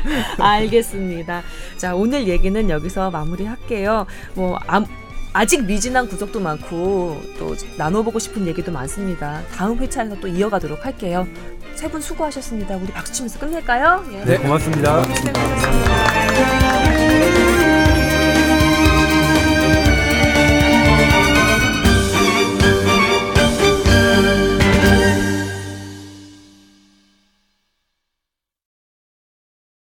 알겠습니다. 자 오늘 얘기는 여기서 마무리할게요. 뭐 암- 아직 미진한 구석도 많고 또 나눠보고 싶은 얘기도 많습니다. 다음 회차에서 또 이어가도록 할게요. 세 분 수고하셨습니다. 우리 박수 치면서 끝낼까요? 예. 네 고맙습니다. 고생하셨습니다.